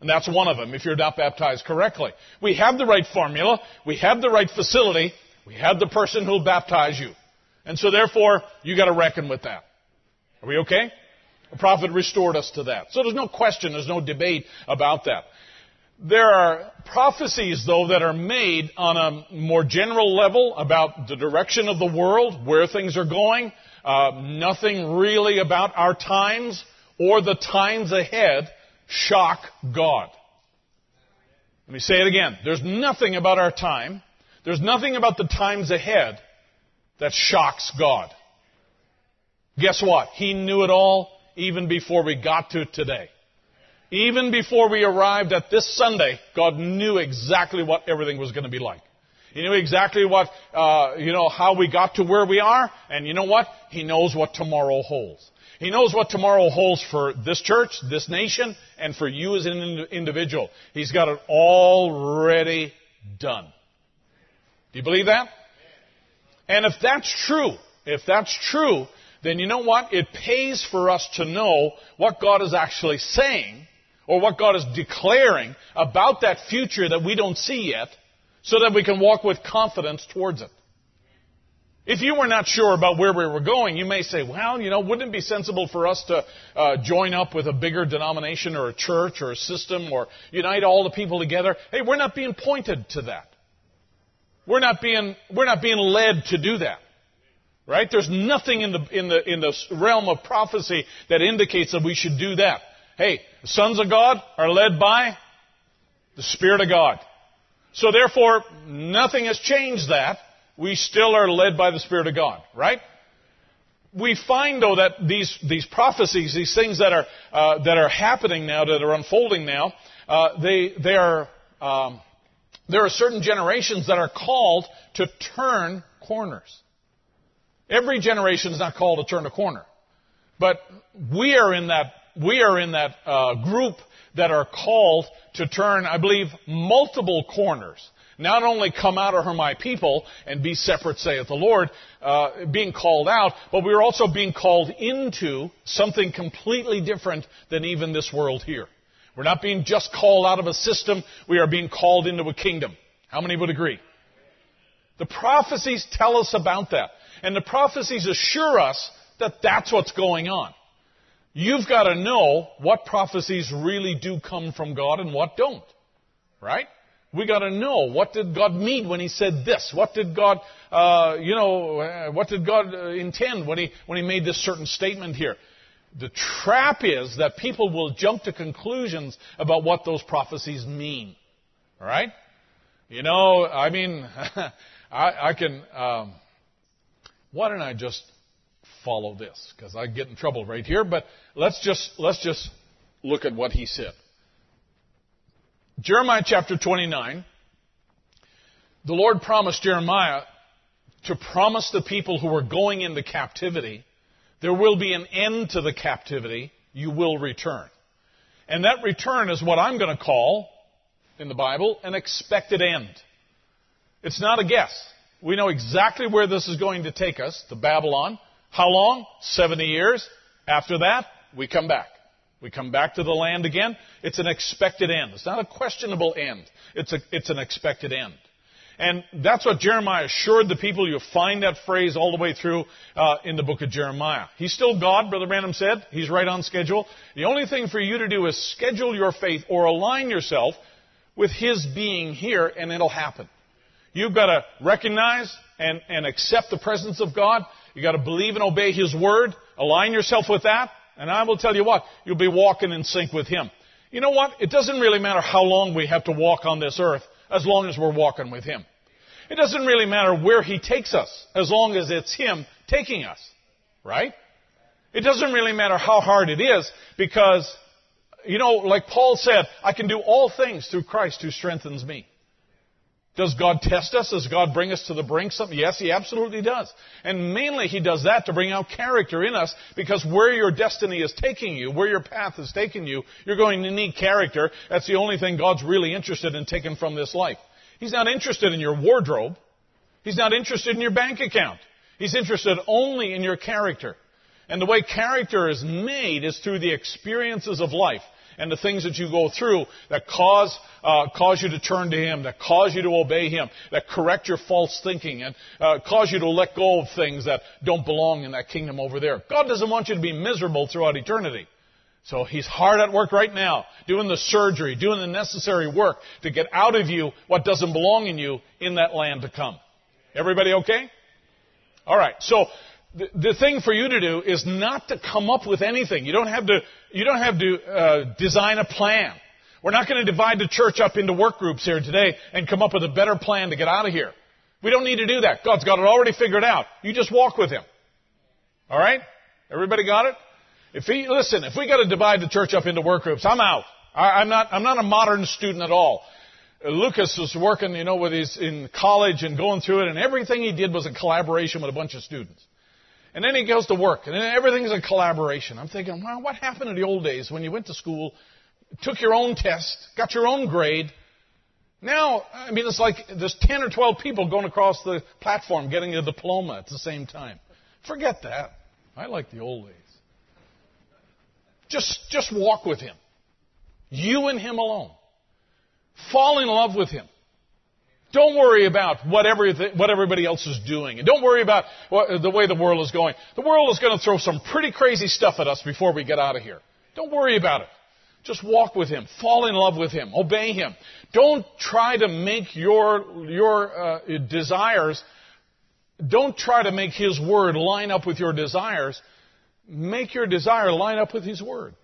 And that's one of them if you're not baptized correctly. We have the right formula. We have the right facility. We have the person who'll baptize you. And so therefore, you gotta reckon with that. Are we okay? The prophet restored us to that. So there's no question, there's no debate about that. There are prophecies, though, that are made on a more general level about the direction of the world, where things are going. Uh, nothing really about our times or the times ahead shock God. Let me say it again. There's nothing about our time, there's nothing about the times ahead that shocks God. Guess what? He knew it all even before we got to today. Even before we arrived at this Sunday, God knew exactly what everything was going to be like. He knew exactly what, uh, you know, how we got to where we are, and you know what? He knows what tomorrow holds. He knows what tomorrow holds for this church, this nation, and for you as an individual. He's got it already done. Do you believe that? And if that's true, if that's true, then you know what? It pays for us to know what God is actually saying or what God is declaring about that future that we don't see yet so that we can walk with confidence towards it. If you were not sure about where we were going, you may say, well, you know, wouldn't it be sensible for us to uh, join up with a bigger denomination or a church or a system or unite all the people together? Hey, we're not being pointed to that. We're not being, we're not being led to do that. Right? There's nothing in the, in the, in the realm of prophecy that indicates that we should do that. Hey, the sons of God are led by the Spirit of God. So therefore, nothing has changed that we still are led by the Spirit of God, right? We find though that these, these prophecies, these things that are, uh, that are happening now, that are unfolding now, uh, they, they are, um, there are certain generations that are called to turn corners. Every generation is not called to turn a corner. But we are in that, we are in that uh, group that are called to turn, I believe, multiple corners not only come out of her my people and be separate, saith the Lord, uh, being called out, but we are also being called into something completely different than even this world here. We're not being just called out of a system, we are being called into a kingdom. How many would agree? The prophecies tell us about that. And the prophecies assure us that that's what's going on. You've got to know what prophecies really do come from God and what don't. Right? We got to know what did God mean when He said this? What did God, uh, you know, what did God uh, intend when He when He made this certain statement here? The trap is that people will jump to conclusions about what those prophecies mean. All right? You know, I mean, I, I, can. Um, why don't I just follow this? Because I get in trouble right here. But let's just let's just look at what he said. Jeremiah chapter 29, the Lord promised Jeremiah to promise the people who are going into captivity, there will be an end to the captivity, you will return. And that return is what I'm going to call, in the Bible, an expected end. It's not a guess. We know exactly where this is going to take us, to Babylon. How long? 70 years. After that, we come back. We come back to the land again. It's an expected end. It's not a questionable end. It's, a, it's an expected end. And that's what Jeremiah assured the people. You find that phrase all the way through uh, in the book of Jeremiah. He's still God, Brother Branham said. He's right on schedule. The only thing for you to do is schedule your faith or align yourself with His being here, and it'll happen. You've got to recognize and, and accept the presence of God. You've got to believe and obey His word. Align yourself with that. And I will tell you what, you'll be walking in sync with Him. You know what? It doesn't really matter how long we have to walk on this earth as long as we're walking with Him. It doesn't really matter where He takes us as long as it's Him taking us. Right? It doesn't really matter how hard it is because, you know, like Paul said, I can do all things through Christ who strengthens me. Does God test us? Does God bring us to the brink? Something? Yes, He absolutely does. And mainly He does that to bring out character in us because where your destiny is taking you, where your path is taking you, you're going to need character. That's the only thing God's really interested in taking from this life. He's not interested in your wardrobe. He's not interested in your bank account. He's interested only in your character. And the way character is made is through the experiences of life and the things that you go through that cause, uh, cause you to turn to Him, that cause you to obey Him, that correct your false thinking, and uh, cause you to let go of things that don't belong in that kingdom over there. God doesn't want you to be miserable throughout eternity. So He's hard at work right now, doing the surgery, doing the necessary work to get out of you what doesn't belong in you in that land to come. Everybody okay? Alright, so the, the thing for you to do is not to come up with anything. You don't have to, you don't have to uh, design a plan. We're not going to divide the church up into work groups here today and come up with a better plan to get out of here. We don't need to do that. God's got it already figured out. You just walk with Him. All right? Everybody got it? If he, listen, if we got to divide the church up into work groups, I'm out. I, I'm not, I'm not a modern student at all. Lucas was working, you know, with his, in college and going through it and everything he did was in collaboration with a bunch of students. And then he goes to work, and then everything's a collaboration. I'm thinking, well, what happened in the old days when you went to school, took your own test, got your own grade? Now, I mean, it's like there's 10 or 12 people going across the platform getting a diploma at the same time. Forget that. I like the old days. Just, just walk with him. You and him alone. Fall in love with him. Don't worry about what, every, what everybody else is doing. And don't worry about what, the way the world is going. The world is going to throw some pretty crazy stuff at us before we get out of here. Don't worry about it. Just walk with Him. Fall in love with Him. Obey Him. Don't try to make your, your uh, desires, don't try to make His Word line up with your desires. Make your desire line up with His Word.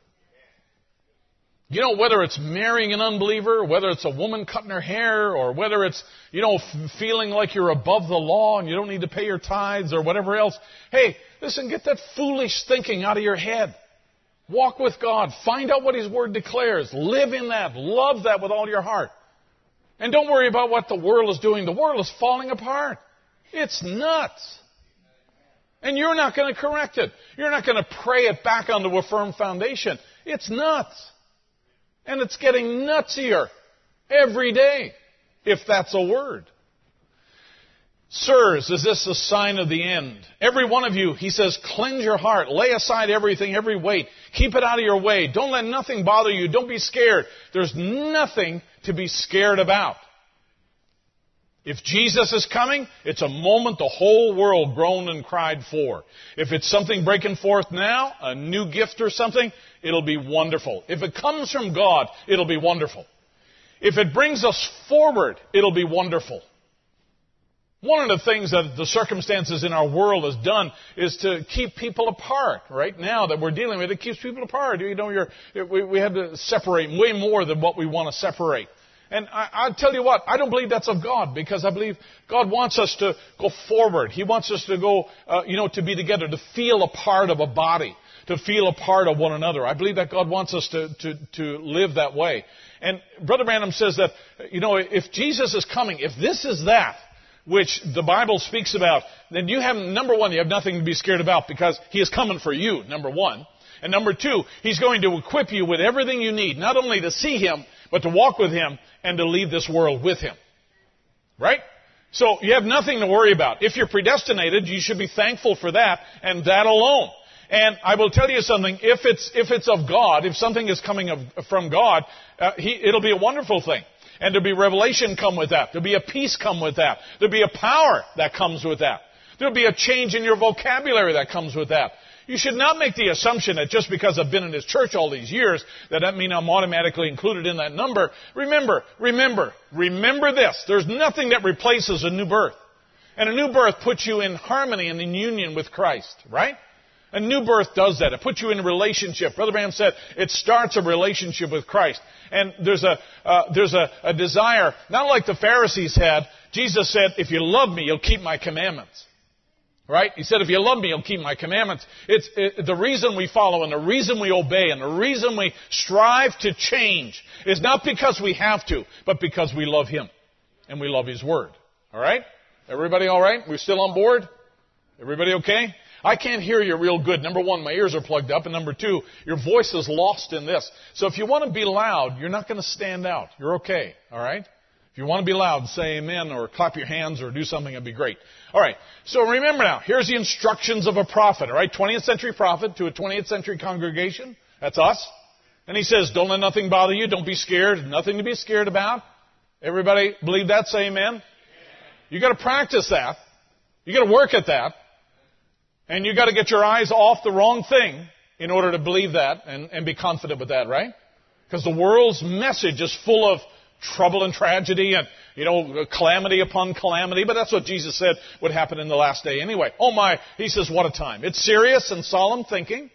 You know, whether it's marrying an unbeliever, whether it's a woman cutting her hair, or whether it's, you know, f- feeling like you're above the law and you don't need to pay your tithes or whatever else. Hey, listen, get that foolish thinking out of your head. Walk with God. Find out what His Word declares. Live in that. Love that with all your heart. And don't worry about what the world is doing. The world is falling apart. It's nuts. And you're not going to correct it. You're not going to pray it back onto a firm foundation. It's nuts. And it's getting nutsier every day, if that's a word. Sirs, is this a sign of the end? Every one of you, he says, cleanse your heart, lay aside everything, every weight, keep it out of your way, don't let nothing bother you, don't be scared. There's nothing to be scared about. If Jesus is coming, it's a moment the whole world groaned and cried for. If it's something breaking forth now, a new gift or something, it'll be wonderful. If it comes from God, it'll be wonderful. If it brings us forward, it'll be wonderful. One of the things that the circumstances in our world has done is to keep people apart. Right now that we're dealing with, it keeps people apart. You know, we, we have to separate way more than what we want to separate. And I, I tell you what, I don't believe that's of God because I believe God wants us to go forward. He wants us to go, uh, you know, to be together, to feel a part of a body to feel a part of one another. I believe that God wants us to, to, to live that way. And Brother Branham says that, you know, if Jesus is coming, if this is that, which the Bible speaks about, then you have, number one, you have nothing to be scared about because He is coming for you, number one. And number two, He's going to equip you with everything you need, not only to see Him, but to walk with Him and to leave this world with Him. Right? So you have nothing to worry about. If you're predestinated, you should be thankful for that and that alone. And I will tell you something, if it's, if it's of God, if something is coming of, from God, uh, he, it'll be a wonderful thing. And there'll be revelation come with that. There'll be a peace come with that. There'll be a power that comes with that. There'll be a change in your vocabulary that comes with that. You should not make the assumption that just because I've been in this church all these years, that that means I'm automatically included in that number. Remember, remember, remember this. There's nothing that replaces a new birth. And a new birth puts you in harmony and in union with Christ, right? A new birth does that. It puts you in a relationship. Brother Branham said it starts a relationship with Christ. And there's a, uh, there's a, a desire, not like the Pharisees had. Jesus said, if you love me, you'll keep my commandments. Right? He said, if you love me, you'll keep my commandments. It's it, the reason we follow and the reason we obey and the reason we strive to change is not because we have to, but because we love Him and we love His Word. All right? Everybody all right? We're still on board? Everybody okay? I can't hear you real good. Number one, my ears are plugged up. And number two, your voice is lost in this. So if you want to be loud, you're not going to stand out. You're okay. All right? If you want to be loud, say amen or clap your hands or do something, it'd be great. All right. So remember now, here's the instructions of a prophet. All right. 20th century prophet to a 20th century congregation. That's us. And he says, don't let nothing bother you. Don't be scared. Nothing to be scared about. Everybody believe that? Say amen. You got to practice that. You got to work at that. And you got to get your eyes off the wrong thing in order to believe that and, and be confident with that, right? Because the world's message is full of trouble and tragedy and, you know, calamity upon calamity, but that's what Jesus said would happen in the last day anyway. Oh my, he says, what a time. It's serious and solemn thinking.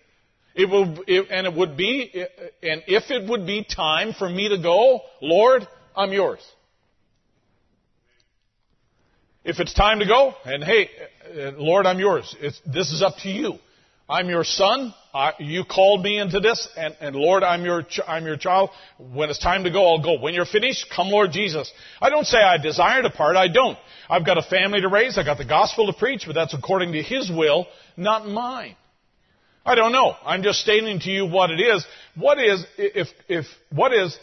It will, it, and it would be, and if it would be time for me to go, Lord, I'm yours. If it's time to go, and hey, uh, Lord, I'm yours. It's, this is up to you. I'm your son. I, you called me into this, and, and Lord, I'm your, ch- I'm your child. When it's time to go, I'll go. When you're finished, come Lord Jesus. I don't say I desire to part. I don't. I've got a family to raise. I've got the gospel to preach, but that's according to His will, not mine. I don't know. I'm just stating to you what it is. What is, if, if, what is,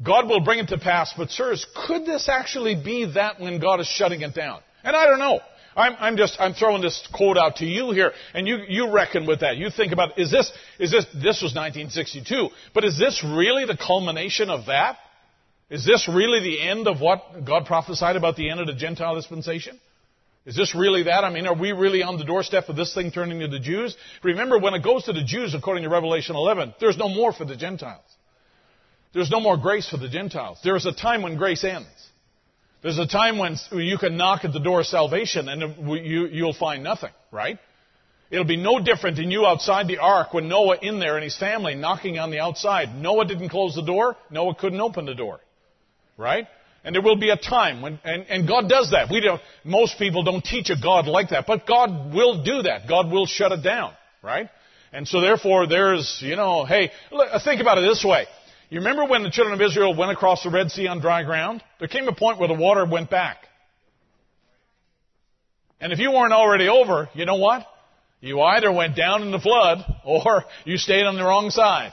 God will bring it to pass, but sirs, could this actually be that when God is shutting it down? And I don't know. I'm, I'm, just, I'm throwing this quote out to you here, and you, you reckon with that. You think about, is this, is this, this was 1962, but is this really the culmination of that? Is this really the end of what God prophesied about the end of the Gentile dispensation? Is this really that? I mean, are we really on the doorstep of this thing turning to the Jews? Remember, when it goes to the Jews, according to Revelation 11, there's no more for the Gentiles. There's no more grace for the Gentiles. There is a time when grace ends. There's a time when you can knock at the door of salvation and you'll find nothing, right? It'll be no different than you outside the ark when Noah in there and his family knocking on the outside. Noah didn't close the door. Noah couldn't open the door. Right? And there will be a time when, and, and God does that. We don't, most people don't teach a God like that, but God will do that. God will shut it down. Right? And so therefore there's, you know, hey, think about it this way. You remember when the children of Israel went across the Red Sea on dry ground? There came a point where the water went back. And if you weren't already over, you know what? You either went down in the flood or you stayed on the wrong side.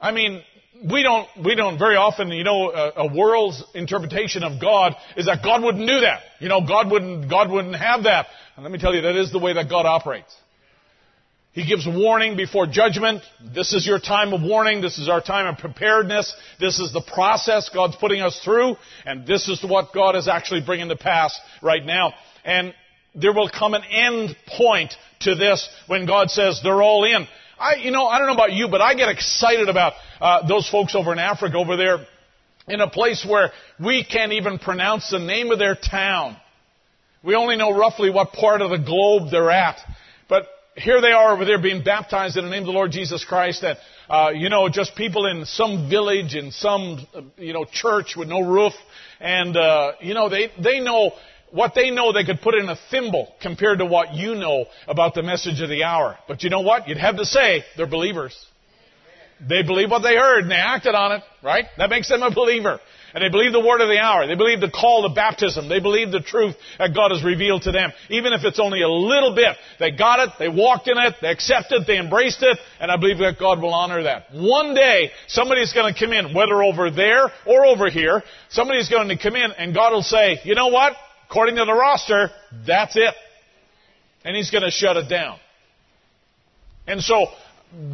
I mean, we don't, we don't very often, you know, a, a, world's interpretation of God is that God wouldn't do that. You know, God wouldn't, God wouldn't have that. And let me tell you, that is the way that God operates. He gives warning before judgment. This is your time of warning. This is our time of preparedness. This is the process God's putting us through. And this is what God is actually bringing to pass right now. And there will come an end point to this when God says they're all in. I, you know, I don't know about you, but I get excited about uh, those folks over in Africa over there in a place where we can't even pronounce the name of their town. We only know roughly what part of the globe they're at. Here they are over there being baptized in the name of the Lord Jesus Christ and, uh, you know, just people in some village, in some, uh, you know, church with no roof. And, uh, you know, they, they know what they know they could put in a thimble compared to what you know about the message of the hour. But you know what? You'd have to say they're believers. They believe what they heard and they acted on it, right? That makes them a believer. And they believe the word of the hour. They believe the call to baptism. They believe the truth that God has revealed to them. Even if it's only a little bit. They got it, they walked in it, they accepted it, they embraced it, and I believe that God will honor that. One day, somebody's going to come in, whether over there or over here, somebody's going to come in and God will say, you know what? According to the roster, that's it. And He's going to shut it down. And so,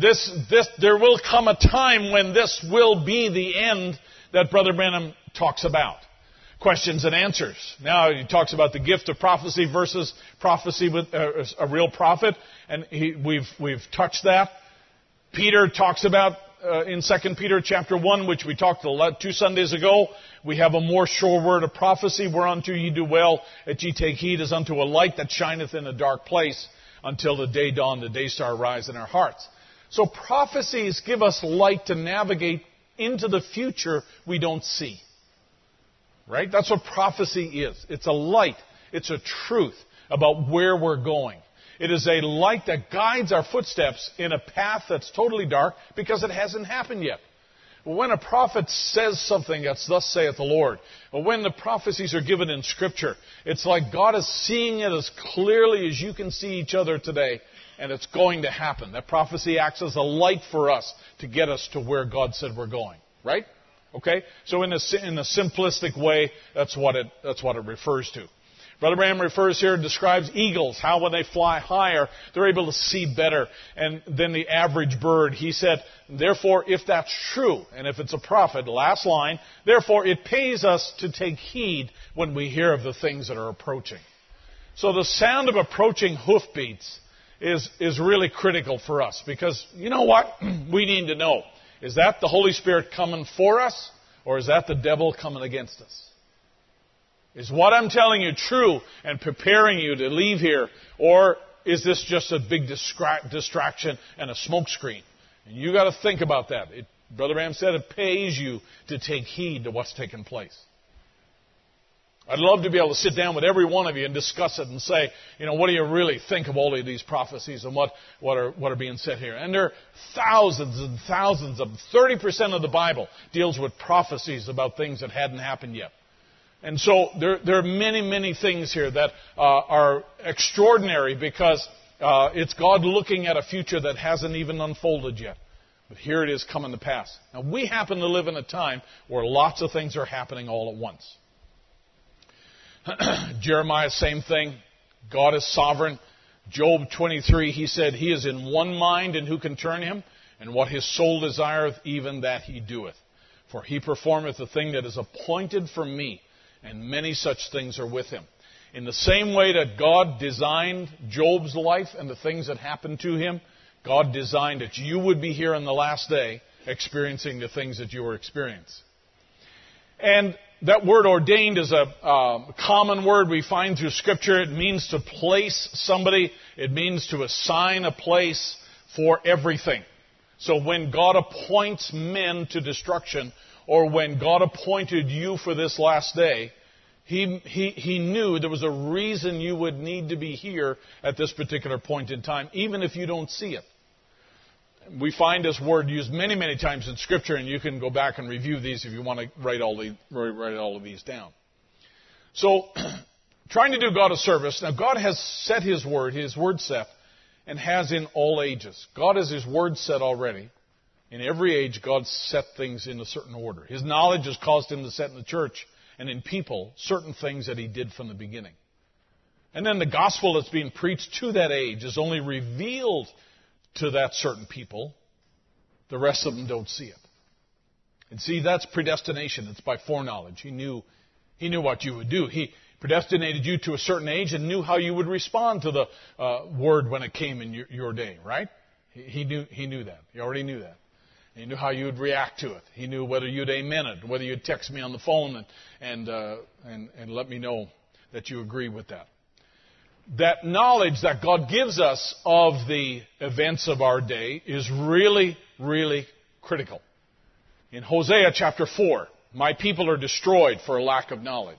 this, this, there will come a time when this will be the end that Brother Branham talks about. Questions and answers. Now he talks about the gift of prophecy versus prophecy with uh, a real prophet, and he, we've we've touched that. Peter talks about uh, in 2 Peter chapter 1, which we talked a lot two Sundays ago, we have a more sure word of prophecy, whereunto ye do well that ye take heed as unto a light that shineth in a dark place until the day dawn, the day star rise in our hearts. So prophecies give us light to navigate into the future we don't see. Right? That's what prophecy is. It's a light. It's a truth about where we're going. It is a light that guides our footsteps in a path that's totally dark because it hasn't happened yet. When a prophet says something that's thus saith the Lord, or when the prophecies are given in Scripture, it's like God is seeing it as clearly as you can see each other today, and it's going to happen. That prophecy acts as a light for us to get us to where God said we're going. Right? Okay? So in a, in a simplistic way, that's what it, that's what it refers to. Brother Branham refers here, and describes eagles, how when they fly higher, they're able to see better and, than the average bird. He said, therefore, if that's true, and if it's a prophet, last line, therefore it pays us to take heed when we hear of the things that are approaching. So the sound of approaching hoofbeats is, is really critical for us because you know what? we need to know. Is that the Holy Spirit coming for us or is that the devil coming against us? Is what I'm telling you true and preparing you to leave here or is this just a big distra- distraction and a smokescreen? And you got to think about that. It, Brother Branham said it pays you to take heed to what's taking place. I'd love to be able to sit down with every one of you and discuss it and say, you know, what do you really think of all of these prophecies and what, what, are, what are being said here? And there are thousands and thousands of 30% of the Bible deals with prophecies about things that hadn't happened yet. And so there, there are many, many things here that uh, are extraordinary because uh, it's God looking at a future that hasn't even unfolded yet. But here it is coming to pass. Now, we happen to live in a time where lots of things are happening all at once. Jeremiah, same thing. God is sovereign. Job 23, he said, He is in one mind, and who can turn him? And what his soul desireth, even that he doeth. For he performeth the thing that is appointed for me, and many such things are with him. In the same way that God designed Job's life and the things that happened to him, God designed that you would be here on the last day experiencing the things that you were experiencing. And that word ordained is a uh, common word we find through Scripture. It means to place somebody, it means to assign a place for everything. So when God appoints men to destruction, or when God appointed you for this last day, he, he, he knew there was a reason you would need to be here at this particular point in time, even if you don't see it we find this word used many, many times in Scripture, and you can go back and review these if you want to write all, the, write all of these down. So, trying to do God a service. Now, God has set His word, His word set, and has in all ages. God has His word set already. In every age, God set things in a certain order. His knowledge has caused Him to set in the church and in people certain things that He did from the beginning. And then the gospel that's being preached to that age is only revealed to that certain people. The rest of them don't see it. And see, that's predestination. It's by foreknowledge. He knew, he knew what you would do. He predestinated you to a certain age and knew how you would respond to the uh, word when it came in your, your day, right? He, he, knew, he knew that. He already knew that. He knew how you would react to it. He knew whether you'd amen it, whether you'd text me on the phone and, and, uh, and, and let me know that you agree with that that knowledge that God gives us of the events of our day is really, really critical. In Hosea chapter 4, my people are destroyed for lack of knowledge.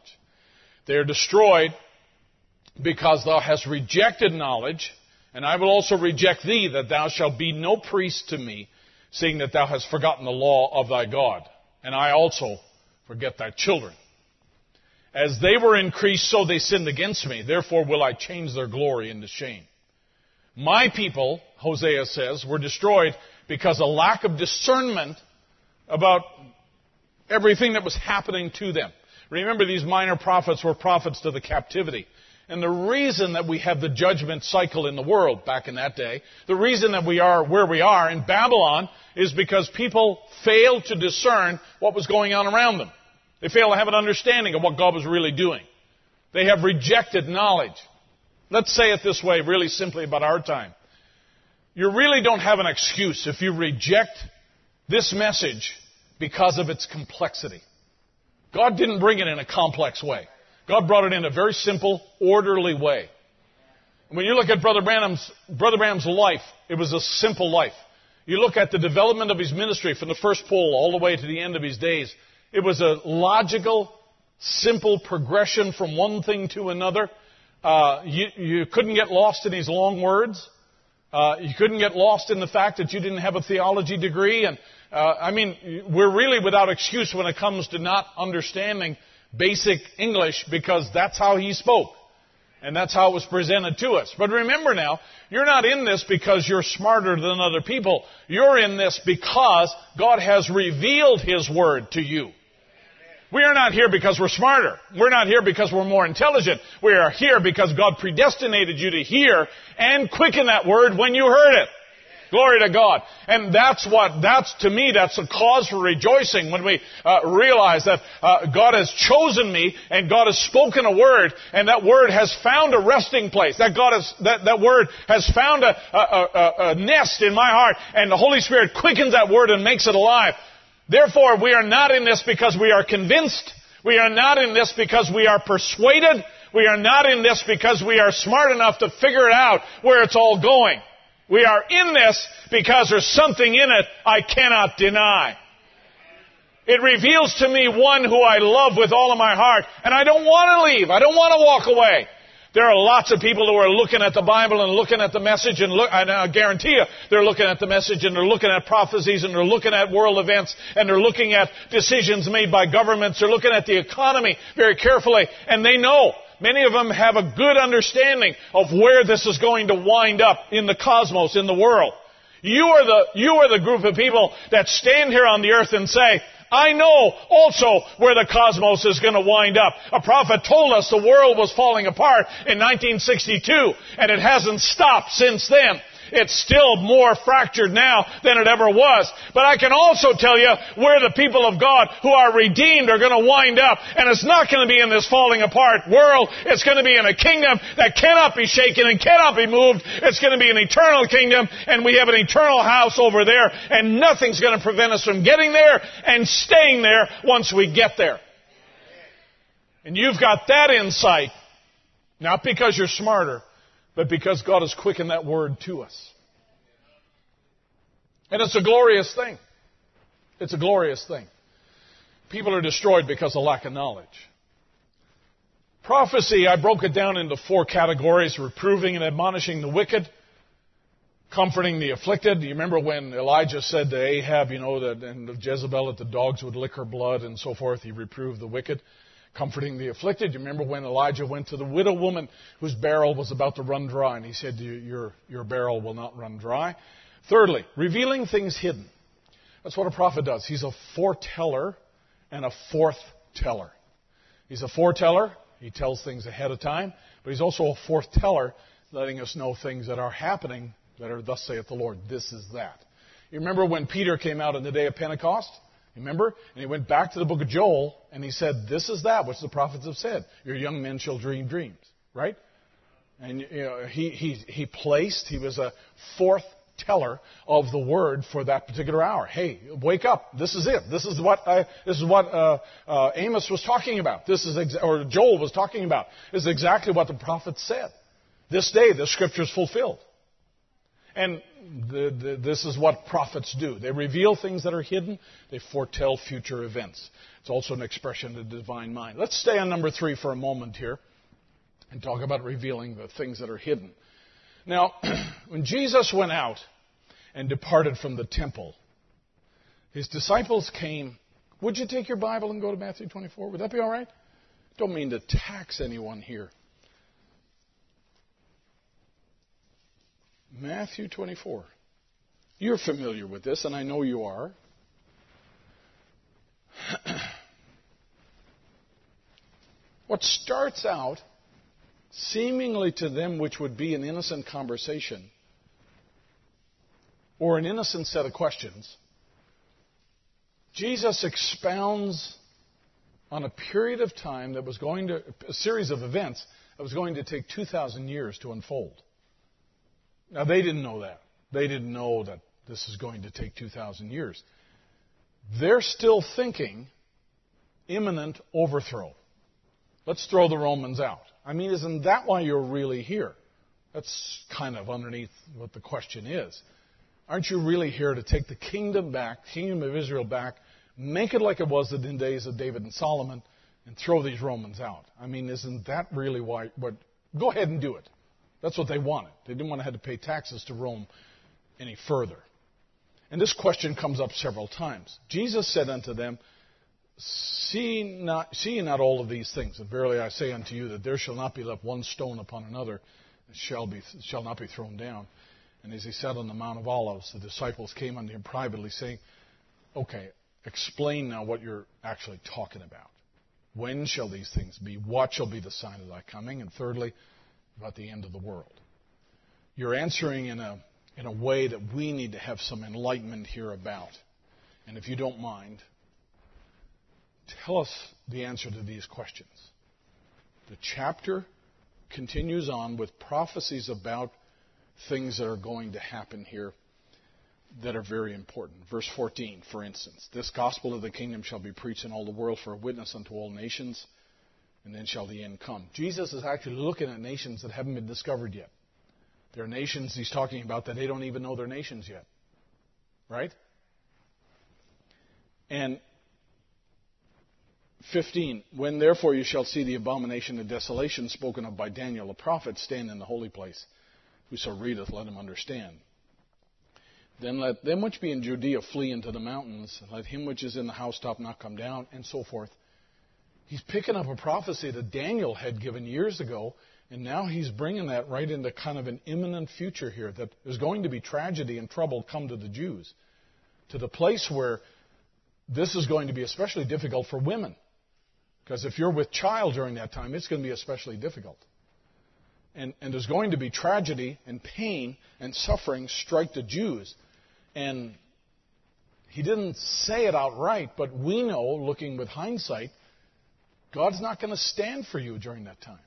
They are destroyed because thou hast rejected knowledge, and I will also reject thee, that thou shalt be no priest to me, seeing that thou hast forgotten the law of thy God. And I also forget thy children. As they were increased, so they sinned against me. Therefore will I change their glory into shame. My people, Hosea says, were destroyed because of lack of discernment about everything that was happening to them. Remember, these minor prophets were prophets to the captivity. And the reason that we have the judgment cycle in the world back in that day, the reason that we are where we are in Babylon is because people failed to discern what was going on around them. They fail to have an understanding of what God was really doing. They have rejected knowledge. Let's say it this way, really simply about our time. You really don't have an excuse if you reject this message because of its complexity. God didn't bring it in a complex way. God brought it in a very simple, orderly way. When you look at Brother Branham's, Brother Branham's life, it was a simple life. You look at the development of his ministry from the first pull all the way to the end of his days. It was a logical, simple progression from one thing to another. Uh, you, you, couldn't get lost in these long words. Uh, you couldn't get lost in the fact that you didn't have a theology degree. And uh, I mean, we're really without excuse when it comes to not understanding basic English because that's how he spoke. And that's how it was presented to us. But remember now, you're not in this because you're smarter than other people. You're in this because God has revealed His Word to you. We are not here because we're smarter. We're not here because we're more intelligent. We are here because God predestinated you to hear and quicken that word when you heard it. Glory to God. And that's what, that's to me, that's a cause for rejoicing when we uh, realize that uh, God has chosen me and God has spoken a word and that word has found a resting place. That God has, that, that word has found a, a, a, a nest in my heart and the Holy Spirit quickens that word and makes it alive. Therefore, we are not in this because we are convinced. We are not in this because we are persuaded. We are not in this because we are smart enough to figure it out where it's all going. We are in this because there's something in it I cannot deny. It reveals to me one who I love with all of my heart, and I don't want to leave. I don't want to walk away. There are lots of people who are looking at the Bible and looking at the message and look, and I guarantee you, they're looking at the message and they're looking at prophecies and they're looking at world events and they're looking at decisions made by governments. They're looking at the economy very carefully and they know Many of them have a good understanding of where this is going to wind up in the cosmos, in the world. You are the, you are the group of people that stand here on the earth and say, I know also where the cosmos is going to wind up. A prophet told us the world was falling apart in 1962, and it hasn't stopped since then. It's still more fractured now than it ever was. But I can also tell you where the people of God who are redeemed are going to wind up. And it's not going to be in this falling apart world. It's going to be in a kingdom that cannot be shaken and cannot be moved. It's going to be an eternal kingdom and we have an eternal house over there and nothing's going to prevent us from getting there and staying there once we get there. And you've got that insight, not because you're smarter, but because God has quickened that word to us. And it's a glorious thing. It's a glorious thing. People are destroyed because of lack of knowledge. Prophecy, I broke it down into four categories reproving and admonishing the wicked, comforting the afflicted. You remember when Elijah said to Ahab, you know, that, and Jezebel that the dogs would lick her blood and so forth, he reproved the wicked comforting the afflicted. You remember when Elijah went to the widow woman whose barrel was about to run dry, and he said, Your, your barrel will not run dry. Thirdly, revealing things hidden. That's what a prophet does. He's a foreteller and a forth teller. He's a foreteller. He tells things ahead of time, but he's also a foreteller, letting us know things that are happening that are, thus saith the Lord. This is that. You remember when Peter came out on the day of Pentecost? Remember? And he went back to the book of Joel and he said, This is that which the prophets have said. Your young men shall dream dreams. Right? And you know, he, he, he placed, he was a forth teller of the word for that particular hour. Hey, wake up. This is it. This is what I, this is what uh, uh, Amos was talking about. This is ex- or Joel was talking about. This is exactly what the prophet said. This day, the scripture is fulfilled. And the, the, this is what prophets do. They reveal things that are hidden. They foretell future events. It's also an expression of the divine mind. Let's stay on number three for a moment here. and talk about revealing the things that are hidden. Now, when Jesus went out and departed from the temple, his disciples came. Would you take your Bible and go to Matthew 24? Would that be all right? Don't mean to tax anyone here. Matthew 24. You're familiar with this, and I know you are. what starts out seemingly to them which would be an innocent conversation or an innocent set of questions, Jesus expounds on a period of time that was going to, a series of events that was going to take 2,000 years to unfold. Now, they didn't know that. They didn't know that this is going to take 2,000 years. They're still thinking imminent overthrow. Let's throw the Romans out. I mean, isn't that why you're really here? That's kind of underneath what the question is. Aren't you really here to take the kingdom back, kingdom of Israel back, make it like it was in the days of David and Solomon, and throw these Romans out? I mean, isn't that really why? What? Go ahead and do it. That's what they wanted. They didn't want to have to pay taxes to Rome any further. And this question comes up several times. Jesus said unto them, See not, see not all of these things, and verily I say unto you that there shall not be left one stone upon another that shall, be, shall not be thrown down. And as he sat on the Mount of Olives, the disciples came unto him privately, saying, Okay, explain now what you're actually talking about. When shall these things be? What shall be the sign of thy coming? And thirdly, about the end of the world. You're answering in a, in a way that we need to have some enlightenment here about. And if you don't mind, tell us the answer to these questions. The chapter continues on with prophecies about things that are going to happen here that are very important. Verse 14, for instance, this gospel of the kingdom shall be preached in all the world for a witness unto all nations, and then shall the end come. Jesus is actually looking at nations that haven't been discovered yet. There are nations he's talking about that they don't even know they're nations yet. Right? And 15. When therefore you shall see the abomination of desolation spoken of by Daniel the prophet stand in the holy place, whoso readeth, let him understand. Then let them which be in Judea flee into the mountains, let him which is in the housetop not come down, and so forth. He's picking up a prophecy that Daniel had given years ago, and now he's bringing that right into kind of an imminent future here that there's going to be tragedy and trouble come to the Jews, to the place where this is going to be especially difficult for women. Because if you're with child during that time, it's going to be especially difficult. And, and there's going to be tragedy and pain and suffering strike the Jews. And he didn't say it outright, but we know, looking with hindsight, God's not going to stand for you during that time.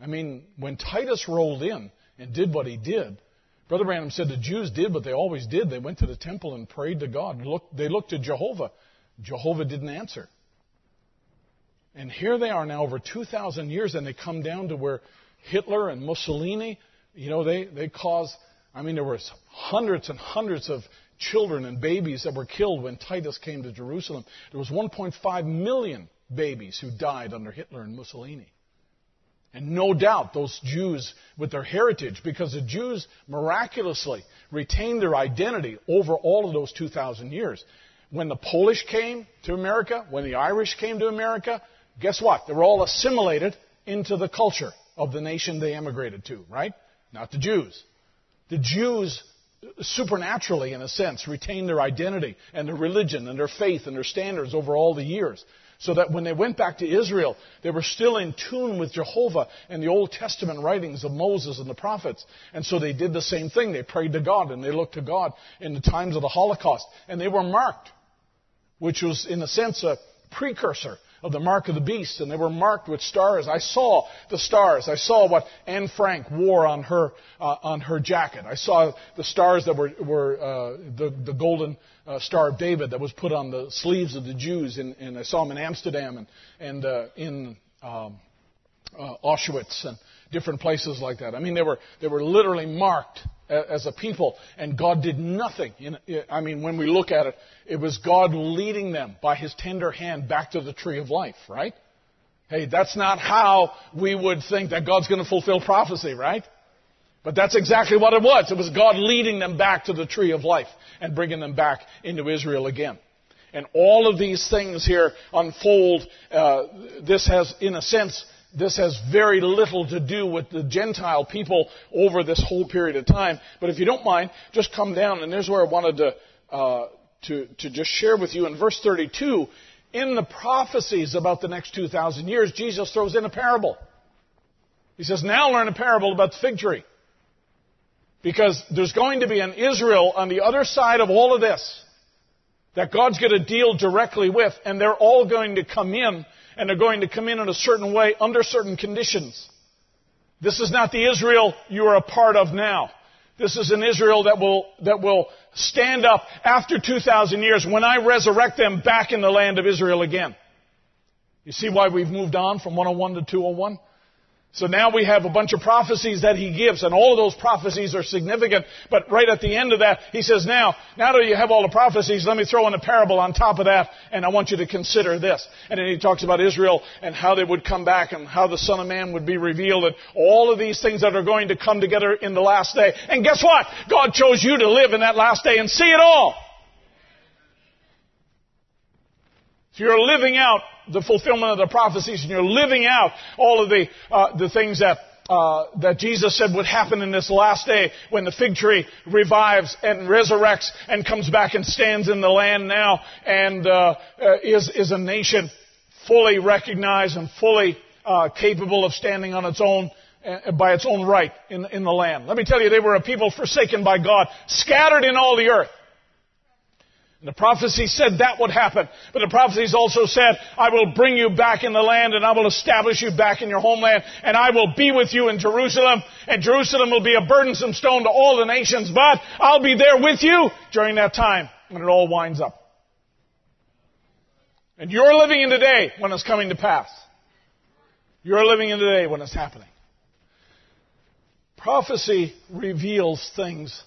I mean, when Titus rolled in and did what he did, Brother Branham said the Jews did what they always did. They went to the temple and prayed to God. they looked to Jehovah. Jehovah didn't answer. And here they are now over 2,000 years, and they come down to where Hitler and Mussolini, you know, they, they caused, I mean, there was hundreds and hundreds of children and babies that were killed when Titus came to Jerusalem. There was 1.5 million babies who died under Hitler and Mussolini. And no doubt those Jews with their heritage, because the Jews miraculously retained their identity over all of those 2,000 years. When the Polish came to America, when the Irish came to America, guess what? They were all assimilated into the culture of the nation they emigrated to, right? Not the Jews. The Jews supernaturally, in a sense, retained their identity and their religion and their faith and their standards over all the years. So that when they went back to Israel, they were still in tune with Jehovah and the Old Testament writings of Moses and the prophets. And so they did the same thing. They prayed to God and they looked to God in the times of the Holocaust. And they were marked, which was, in a sense, a precursor of the mark of the beast, and they were marked with stars. I saw the stars. I saw what Anne Frank wore on her uh, on her jacket. I saw the stars that were were uh, the the golden uh, star of David that was put on the sleeves of the Jews, and, and I saw them in Amsterdam and and uh, in um, uh, Auschwitz and different places like that. I mean, they were they were literally marked as a people, and God did nothing. I mean, when we look at it, it was God leading them by His tender hand back to the tree of life, right? Hey, that's not how we would think that God's going to fulfill prophecy, right? But that's exactly what it was. It was God leading them back to the tree of life and bringing them back into Israel again. And all of these things here unfold. Uh, this has, in a sense, this has very little to do with the Gentile people over this whole period of time. But if you don't mind, just come down, and there's where I wanted to, uh, to, to just share with you. In verse 32, in the prophecies about the next 2,000 years, Jesus throws in a parable. He says, now learn a parable about the fig tree. Because there's going to be an Israel on the other side of all of this that God's going to deal directly with, and they're all going to come in, and they're going to come in in a certain way under certain conditions. This is not the Israel you are a part of now. This is an Israel that will, that will stand up after 2,000 years when I resurrect them back in the land of Israel again. You see why we've moved on from 101 to 201? So now we have a bunch of prophecies that he gives, and all of those prophecies are significant. But right at the end of that, he says, now, now that you have all the prophecies, let me throw in a parable on top of that, and I want you to consider this. And then he talks about Israel and how they would come back and how the Son of Man would be revealed and all of these things that are going to come together in the last day. And guess what? God chose you to live in that last day and see it all. If you're living out the fulfillment of the prophecies and you're living out all of the, uh, the things that, uh, that Jesus said would happen in this last day when the fig tree revives and resurrects and comes back and stands in the land now and uh, uh is, is a nation fully recognized and fully uh, capable of standing on its own uh, by its own right in, in the land. Let me tell you, they were a people forsaken by God, scattered in all the earth. And the prophecy said that would happen. But the prophecies also said, I will bring you back in the land and I will establish you back in your homeland and I will be with you in Jerusalem and Jerusalem will be a burdensome stone to all the nations, but I'll be there with you during that time when it all winds up. And you're living in the day when it's coming to pass. You're living in the day when it's happening. Prophecy reveals things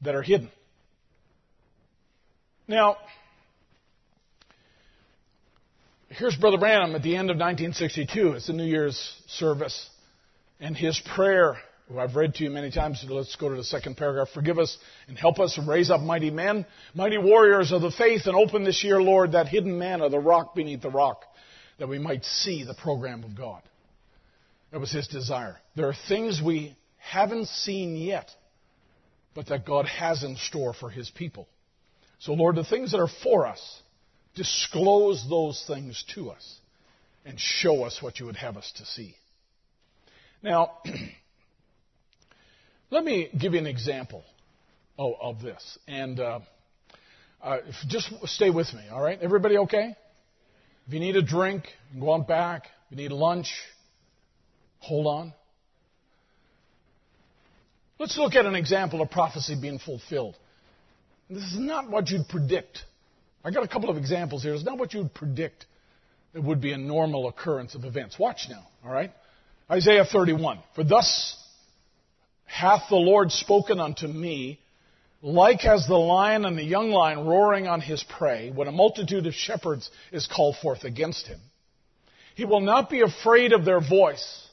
that are hidden. Now, here's Brother Branham at the end of 1962. It's the New Year's service. And his prayer, who I've read to you many times, let's go to the second paragraph. Forgive us and help us raise up mighty men, mighty warriors of the faith, and open this year, Lord, that hidden manna, the rock beneath the rock, that we might see the program of God. That was his desire. There are things we haven't seen yet, but that God has in store for his people. So, Lord, the things that are for us, disclose those things to us and show us what you would have us to see. Now, let me give you an example of, of this. And uh, uh, just stay with me, all right? Everybody okay? If you need a drink, go on back. If you need lunch, hold on. Let's look at an example of prophecy being fulfilled. This is not what you'd predict. I got a couple of examples here. It's not what you'd predict it would be a normal occurrence of events. Watch now, all right? Isaiah 31. For thus hath the Lord spoken unto me, like as the lion and the young lion roaring on his prey, when a multitude of shepherds is called forth against him. He will not be afraid of their voice,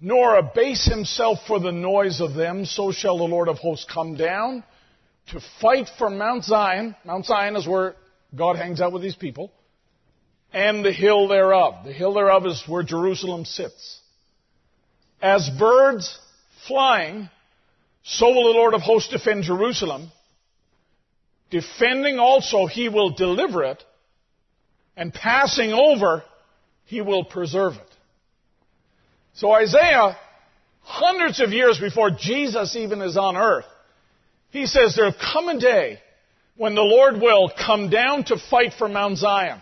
nor abase himself for the noise of them. So shall the Lord of hosts come down to fight for Mount Zion. Mount Zion is where God hangs out with these people. And the hill thereof. The hill thereof is where Jerusalem sits. As birds flying, so will the Lord of hosts defend Jerusalem. Defending also, he will deliver it. And passing over, he will preserve it. So Isaiah, hundreds of years before Jesus even is on earth, he says there'll come a day when the Lord will come down to fight for Mount Zion.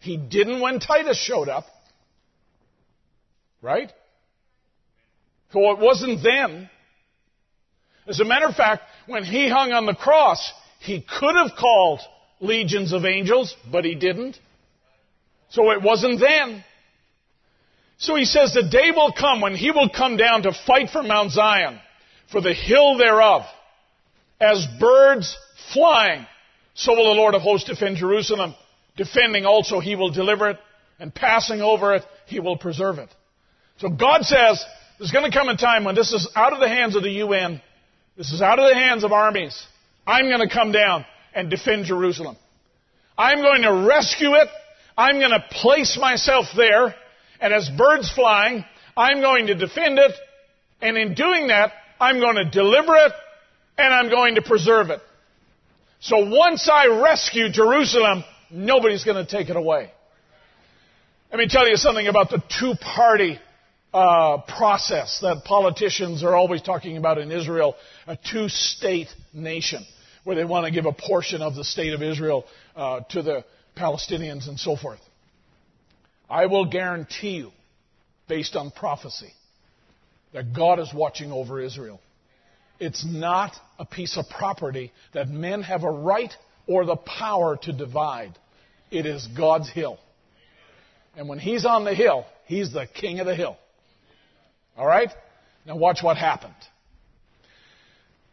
He didn't when Titus showed up. Right? So it wasn't then. As a matter of fact, when he hung on the cross, he could have called legions of angels, but he didn't. So it wasn't then. So he says the day will come when he will come down to fight for Mount Zion, for the hill thereof as birds flying, so will the Lord of hosts defend Jerusalem. Defending also, he will deliver it. and passing over it, He will preserve it. So God says, there's going to come a time when this is out of the hands of the UN, this is out of the hands of armies. I'm going to come down and defend Jerusalem. I'm going to rescue it. I'm going to place myself there. And as birds flying, I'm going to defend it. And in doing that, I'm going to deliver it and I'm going to preserve it. So once I rescue Jerusalem, nobody's going to take it away. Let me tell you something about the two party uh, process that politicians are always talking about in Israel a two state nation, where they want to give a portion of the state of Israel uh, to the Palestinians and so forth. I will guarantee you, based on prophecy, that God is watching over Israel. It's not a piece of property that men have a right or the power to divide. It is God's hill. And when He's on the hill, He's the king of the hill. All right? Now watch what happened.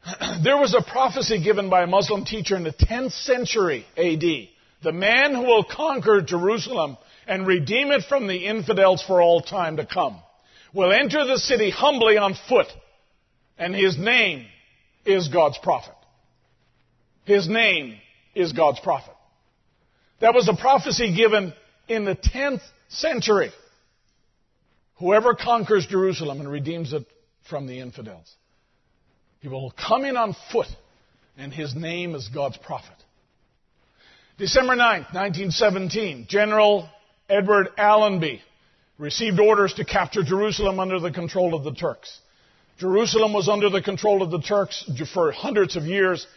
there was a prophecy given by a Muslim teacher in the 10th century AD. The man who will conquer Jerusalem and redeem it from the infidels for all time to come will enter the city humbly on foot, and his name is God's prophet. His name is God's prophet. That was a prophecy given in the 10th century. Whoever conquers Jerusalem and redeems it from the infidels, he will come in on foot, and his name is God's prophet. December 9, 1917, General Edward Allenby received orders to capture Jerusalem under the control of the Turks. Jerusalem was under the control of the Turks for hundreds of years.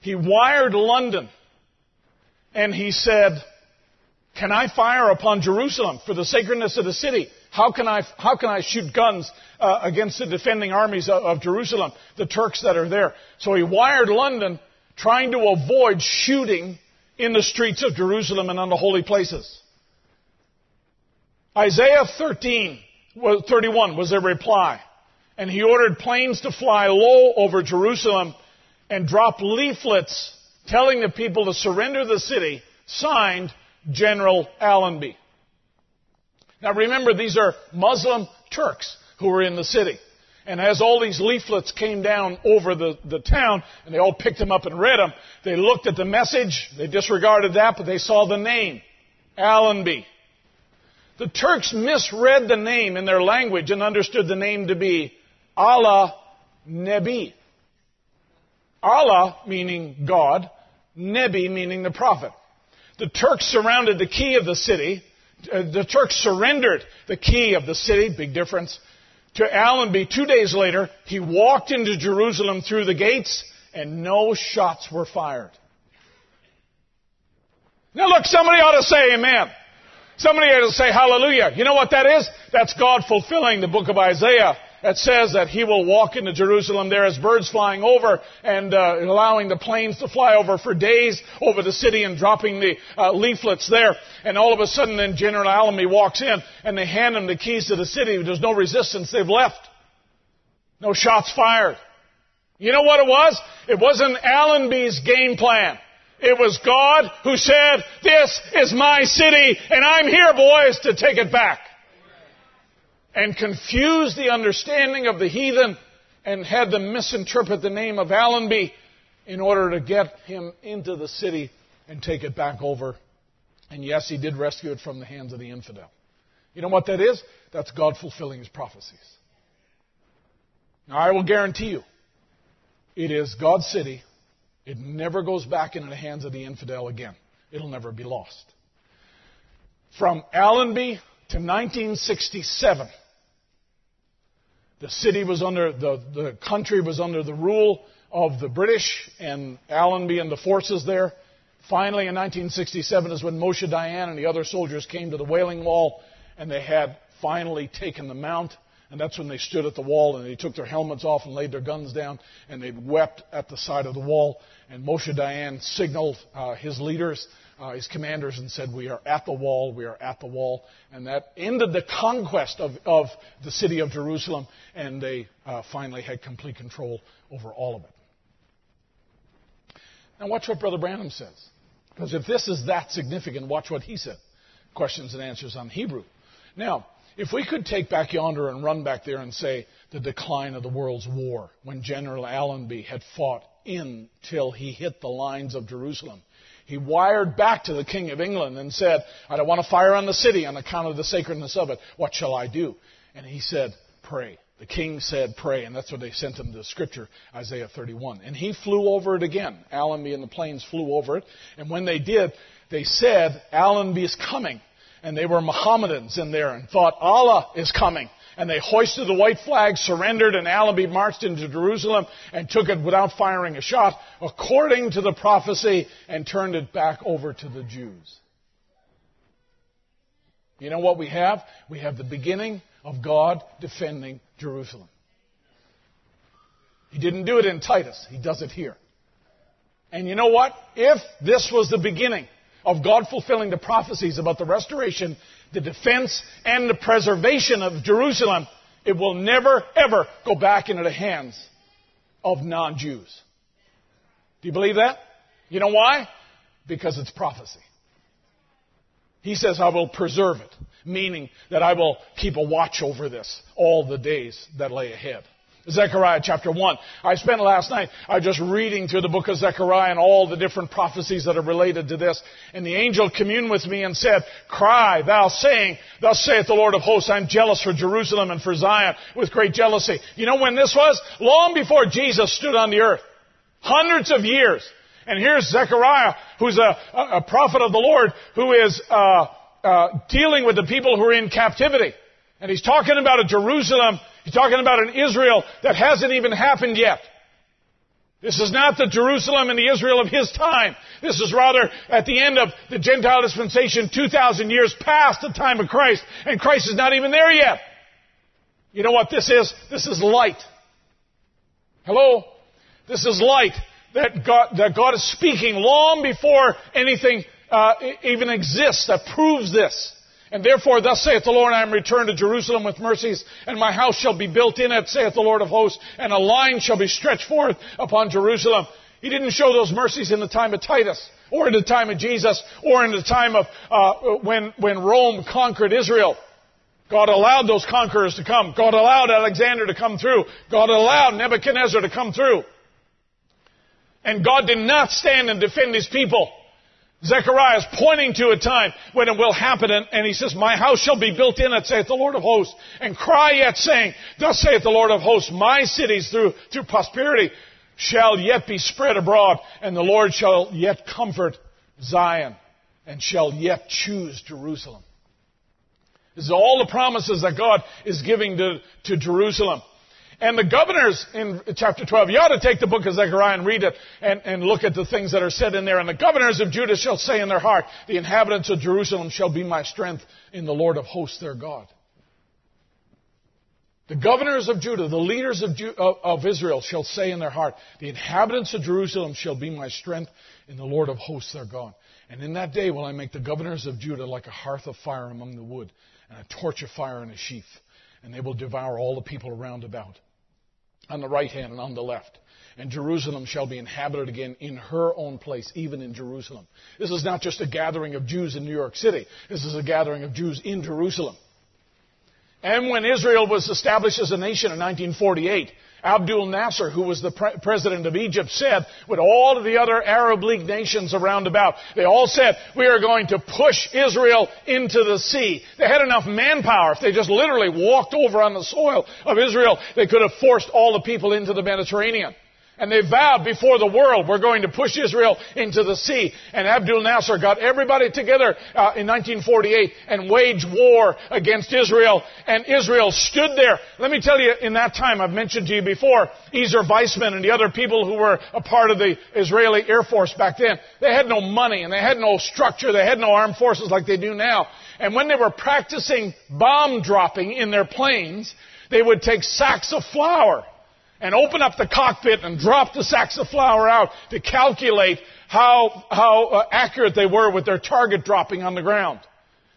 He wired London and he said, Can I fire upon Jerusalem for the sacredness of the city? How can I, how can I shoot guns uh, against the defending armies of, of Jerusalem, the Turks that are there? So he wired London trying to avoid shooting in the streets of Jerusalem and on the holy places. Isaiah 13, 31 was their reply. And he ordered planes to fly low over Jerusalem and drop leaflets telling the people to surrender the city, signed General Allenby. Now remember, these are Muslim Turks who were in the city. And as all these leaflets came down over the, the town, and they all picked them up and read them, they looked at the message, they disregarded that, but they saw the name, Allenby. The Turks misread the name in their language and understood the name to be Allah Nebi. Allah meaning God, Nebi meaning the prophet. The Turks surrounded the key of the city uh, the Turks surrendered the key of the city, big difference, to Allenby. Two days later, he walked into Jerusalem through the gates and no shots were fired. Now look, somebody ought to say amen. Somebody ought to say hallelujah. You know what that is? That's God fulfilling the book of Isaiah that says that he will walk into Jerusalem there as birds flying over and uh, allowing the planes to fly over for days over the city and dropping the uh, leaflets there. And all of a sudden then General Allenby walks in and they hand him the keys to the city. There's no resistance. They've left. No shots fired. You know what it was? It wasn't Allenby's game plan. It was God who said, this is my city and I'm here boys to take it back and confused the understanding of the heathen and had them misinterpret the name of Allenby in order to get him into the city and take it back over. And yes, he did rescue it from the hands of the infidel. You know what that is? That's God fulfilling his prophecies. Now, I will guarantee you, it is God's city. It never goes back into the hands of the infidel again. It'll never be lost. From Allenby to 1967, the city was under, the, the country was under the rule of the British and Allenby and the forces there. Finally, in 1967 is when Moshe Dayan and the other soldiers came to the Wailing Wall and they had finally taken the mount. And that's when they stood at the wall and they took their helmets off and laid their guns down and they wept at the side of the wall. And Moshe Dayan signaled uh, his leaders uh, his commanders and said, We are at the wall, we are at the wall. And that ended the conquest of, of the city of Jerusalem, and they uh, finally had complete control over all of it. Now, watch what Brother Branham says. Because if this is that significant, watch what he said. questions and answers on Hebrew. Now, if we could take back yonder and run back there and say the decline of the world's war, when General Allenby had fought in till he hit the lines of Jerusalem, he wired back to the King of England and said, I don't want to fire on the city on account of the sacredness of it. What shall I do? And he said, Pray. The king said, Pray. And that's what they sent him the scripture, Isaiah 31. And he flew over it again. Allenby and the planes flew over it. And when they did, they said, Allenby is coming. And they were Mohammedans in there and thought, Allah is coming and they hoisted the white flag, surrendered, and Allenby marched into Jerusalem and took it without firing a shot, according to the prophecy, and turned it back over to the Jews. You know what we have? We have the beginning of God defending Jerusalem. He didn't do it in Titus, he does it here. And you know what? If this was the beginning of God fulfilling the prophecies about the restoration the defense and the preservation of Jerusalem, it will never, ever go back into the hands of non Jews. Do you believe that? You know why? Because it's prophecy. He says, I will preserve it, meaning that I will keep a watch over this all the days that lay ahead. Zechariah chapter 1. I spent last night I just reading through the book of Zechariah and all the different prophecies that are related to this. And the angel communed with me and said, Cry, thou saying, Thus saith the Lord of hosts, I'm jealous for Jerusalem and for Zion with great jealousy. You know when this was? Long before Jesus stood on the earth. Hundreds of years. And here's Zechariah, who's a, a prophet of the Lord, who is uh, uh, dealing with the people who are in captivity. And he's talking about a Jerusalem He's talking about an Israel that hasn't even happened yet. This is not the Jerusalem and the Israel of his time. This is rather at the end of the Gentile dispensation, 2,000 years past the time of Christ, and Christ is not even there yet. You know what this is? This is light. Hello? This is light that God, that God is speaking long before anything uh, even exists that proves this. And therefore, thus saith the Lord, I am returned to Jerusalem with mercies, and my house shall be built in it, saith the Lord of hosts, and a line shall be stretched forth upon Jerusalem. He didn't show those mercies in the time of Titus, or in the time of Jesus, or in the time of uh, when, when Rome conquered Israel. God allowed those conquerors to come. God allowed Alexander to come through. God allowed Nebuchadnezzar to come through. And God did not stand and defend his people. Zechariah is pointing to a time when it will happen, and, and, he says, My house shall be built in it, saith the Lord of hosts, and cry yet, saying, Thus saith the Lord of hosts, my cities through, through prosperity shall yet be spread abroad, and the Lord shall yet comfort Zion, and shall yet choose Jerusalem. This is all the promises that God is giving to, to Jerusalem. And the governors in chapter 12, you ought to take the book of Zechariah and read it and, and look at the things that are said in there. And the governors of Judah shall say in their heart, the inhabitants of Jerusalem shall be my strength in the Lord of hosts their God. The governors of Judah, the leaders of, Ju- of, Israel shall say in their heart, the inhabitants of Jerusalem shall be my strength in the Lord of hosts their God. And in that day will I make the governors of Judah like a hearth of fire among the wood, and a torch of fire in a sheath, and they will devour all the people around about on the right hand and on the left. And Jerusalem shall be inhabited again in her own place, even in Jerusalem. This is not just a gathering of Jews in New York City. This is a gathering of Jews in Jerusalem. And when Israel was established as a nation in 1948, Abdul Nasser, who was the pre- president of Egypt, said, with all of the other Arab League nations around about, they all said, we are going to push Israel into the sea. They had enough manpower. If they just literally walked over on the soil of Israel, they could have forced all the people into the Mediterranean. And they vowed before the world, we're going to push Israel into the sea. And Abdul Nasser got everybody together uh, in 1948 and waged war against Israel. And Israel stood there. Let me tell you, in that time, I've mentioned to you before, Ezer Weizman and the other people who were a part of the Israeli Air Force back then, they had no money and they had no structure. They had no armed forces like they do now. And when they were practicing bomb dropping in their planes, they would take sacks of flour and open up the cockpit and drop the sacks of flour out to calculate how, how uh, accurate they were with their target dropping on the ground.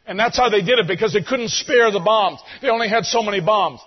And that's how they did it because they couldn't spare the bombs. They only had so many bombs.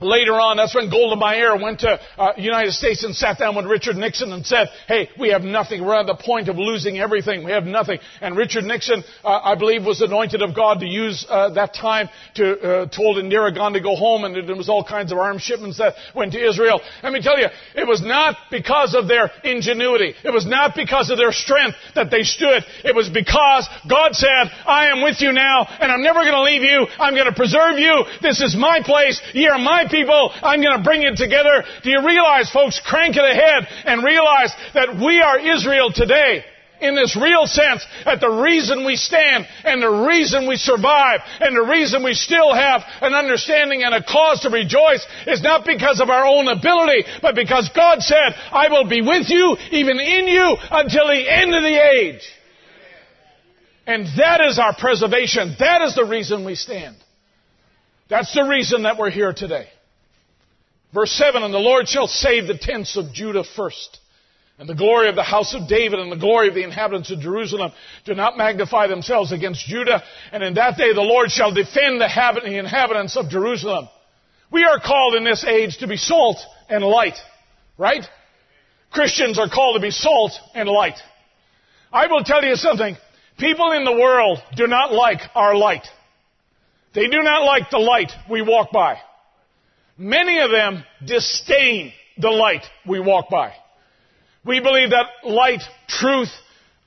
Later on, that's when Golda Meir went to uh, United States and sat down with Richard Nixon and said, "Hey, we have nothing. We're at the point of losing everything. We have nothing." And Richard Nixon, uh, I believe, was anointed of God to use uh, that time to uh, told Indira Gandhi to go home, and there was all kinds of arms shipments that went to Israel. Let me tell you, it was not because of their ingenuity. It was not because of their strength that they stood. It was because God said, "I am with you now, and I'm never going to leave you. I'm going to preserve you. This is my place. Ye are my people. I'm going to bring it together. Do you realize, folks, crank it ahead and realize that we are Israel today in this real sense that the reason we stand and the reason we survive and the reason we still have an understanding and a cause to rejoice is not because of our own ability, but because God said, I will be with you, even in you, until the end of the age. And that is our preservation. That is the reason we stand. That's the reason that we're here today. Verse 7, and the Lord shall save the tents of Judah first. And the glory of the house of David and the glory of the inhabitants of Jerusalem do not magnify themselves against Judah. And in that day the Lord shall defend the inhabitants of Jerusalem. We are called in this age to be salt and light. Right? Christians are called to be salt and light. I will tell you something. People in the world do not like our light. They do not like the light we walk by. Many of them disdain the light we walk by. We believe that light, truth,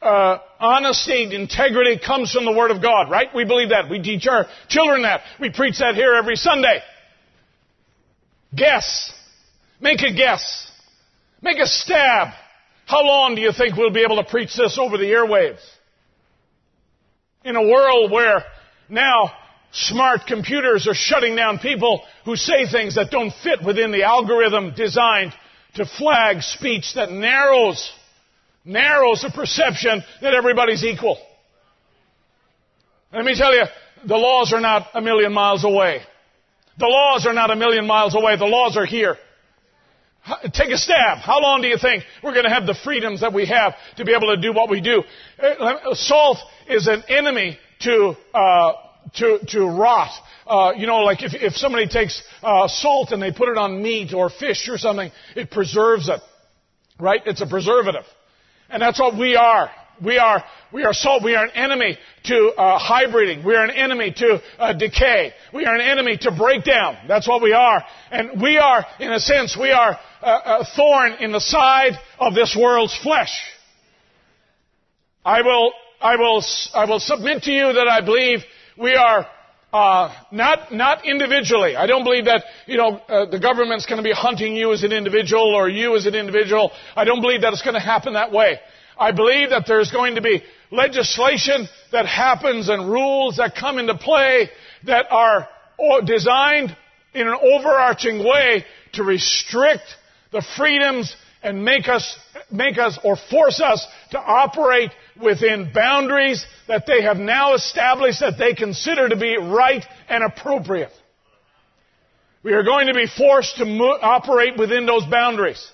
uh, honesty, integrity comes from the Word of God, right? We believe that. We teach our children that. We preach that here every Sunday. Guess. Make a guess. Make a stab. How long do you think we'll be able to preach this over the airwaves? In a world where now Smart computers are shutting down people who say things that don't fit within the algorithm designed to flag speech that narrows, narrows the perception that everybody's equal. Let me tell you, the laws are not a million miles away. The laws are not a million miles away. The laws are here. Take a stab. How long do you think we're going to have the freedoms that we have to be able to do what we do? Uh, salt is an enemy to uh, to, to rot. Uh, you know, like if, if somebody takes uh, salt and they put it on meat or fish or something, it preserves it. Right? It's a preservative. And that's what we are. We are, we are salt. We are an enemy to uh, hybriding. We are an enemy to uh, decay. We are an enemy to breakdown. That's what we are. And we are, in a sense, we are a, a thorn in the side of this world's flesh. I will, I will, I will submit to you that I believe we are uh, not not individually. I don't believe that you know uh, the government's going to be hunting you as an individual or you as an individual. I don't believe that it's going to happen that way. I believe that there's going to be legislation that happens and rules that come into play that are designed in an overarching way to restrict the freedoms and make us, make us or force us to operate within boundaries that they have now established that they consider to be right and appropriate. We are going to be forced to mo- operate within those boundaries.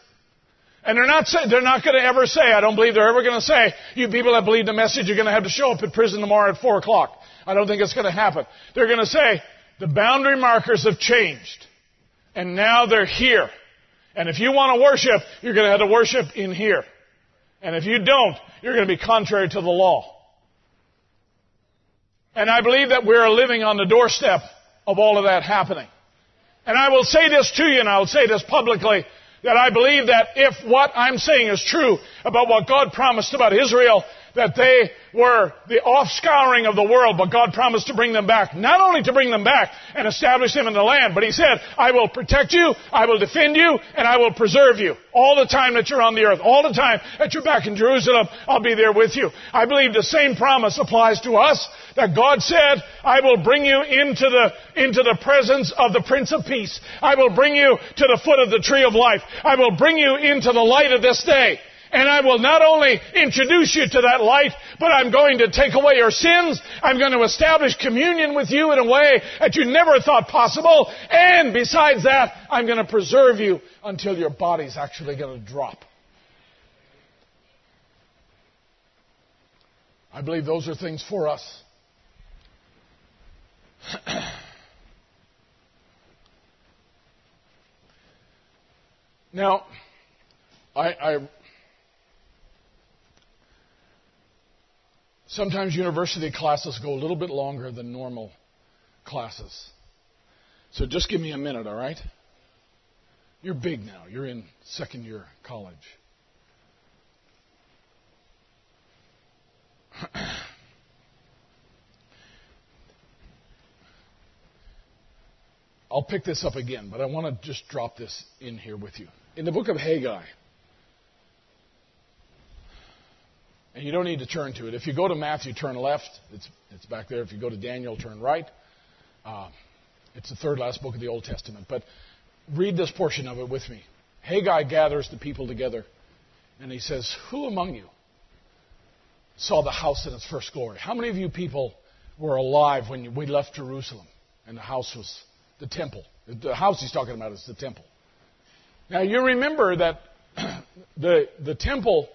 And they're not, say, they're not going to ever say, I don't believe they're ever going to say, you people that believe the message, you're going to have to show up at prison tomorrow at 4 o'clock. I don't think it's going to happen. They're going to say, the boundary markers have changed. And now they're here. And if you want to worship, you're going to have to worship in here. And if you don't, you're going to be contrary to the law. And I believe that we're living on the doorstep of all of that happening. And I will say this to you, and I will say this publicly, that I believe that if what I'm saying is true about what God promised about Israel, that they were the offscouring of the world, but God promised to bring them back. Not only to bring them back and establish them in the land, but He said, I will protect you, I will defend you, and I will preserve you. All the time that you're on the earth, all the time that you're back in Jerusalem, I'll be there with you. I believe the same promise applies to us, that God said, I will bring you into the, into the presence of the Prince of Peace. I will bring you to the foot of the tree of life. I will bring you into the light of this day. And I will not only introduce you to that light, but I'm going to take away your sins. I'm going to establish communion with you in a way that you never thought possible. And besides that, I'm going to preserve you until your body's actually going to drop. I believe those are things for us. Now, I, I sometimes university classes go a little bit longer than normal classes. So just give me a minute, all right? You're big now. You're in second year college. I'll pick this up again, but I want to just drop this in here with you. In the book of Haggai, and you don't need to turn to it. If you go to Matthew, turn left. It's, it's back there. If you go to Daniel, turn right. Uh, it's the third last book of the Old Testament. But read this portion of it with me. Haggai gathers the people together, and he says, Who among you saw the house in its first glory? How many of you people were alive when we left Jerusalem and the house was the temple? The house he's talking about is the temple. Now, you remember that the, the temple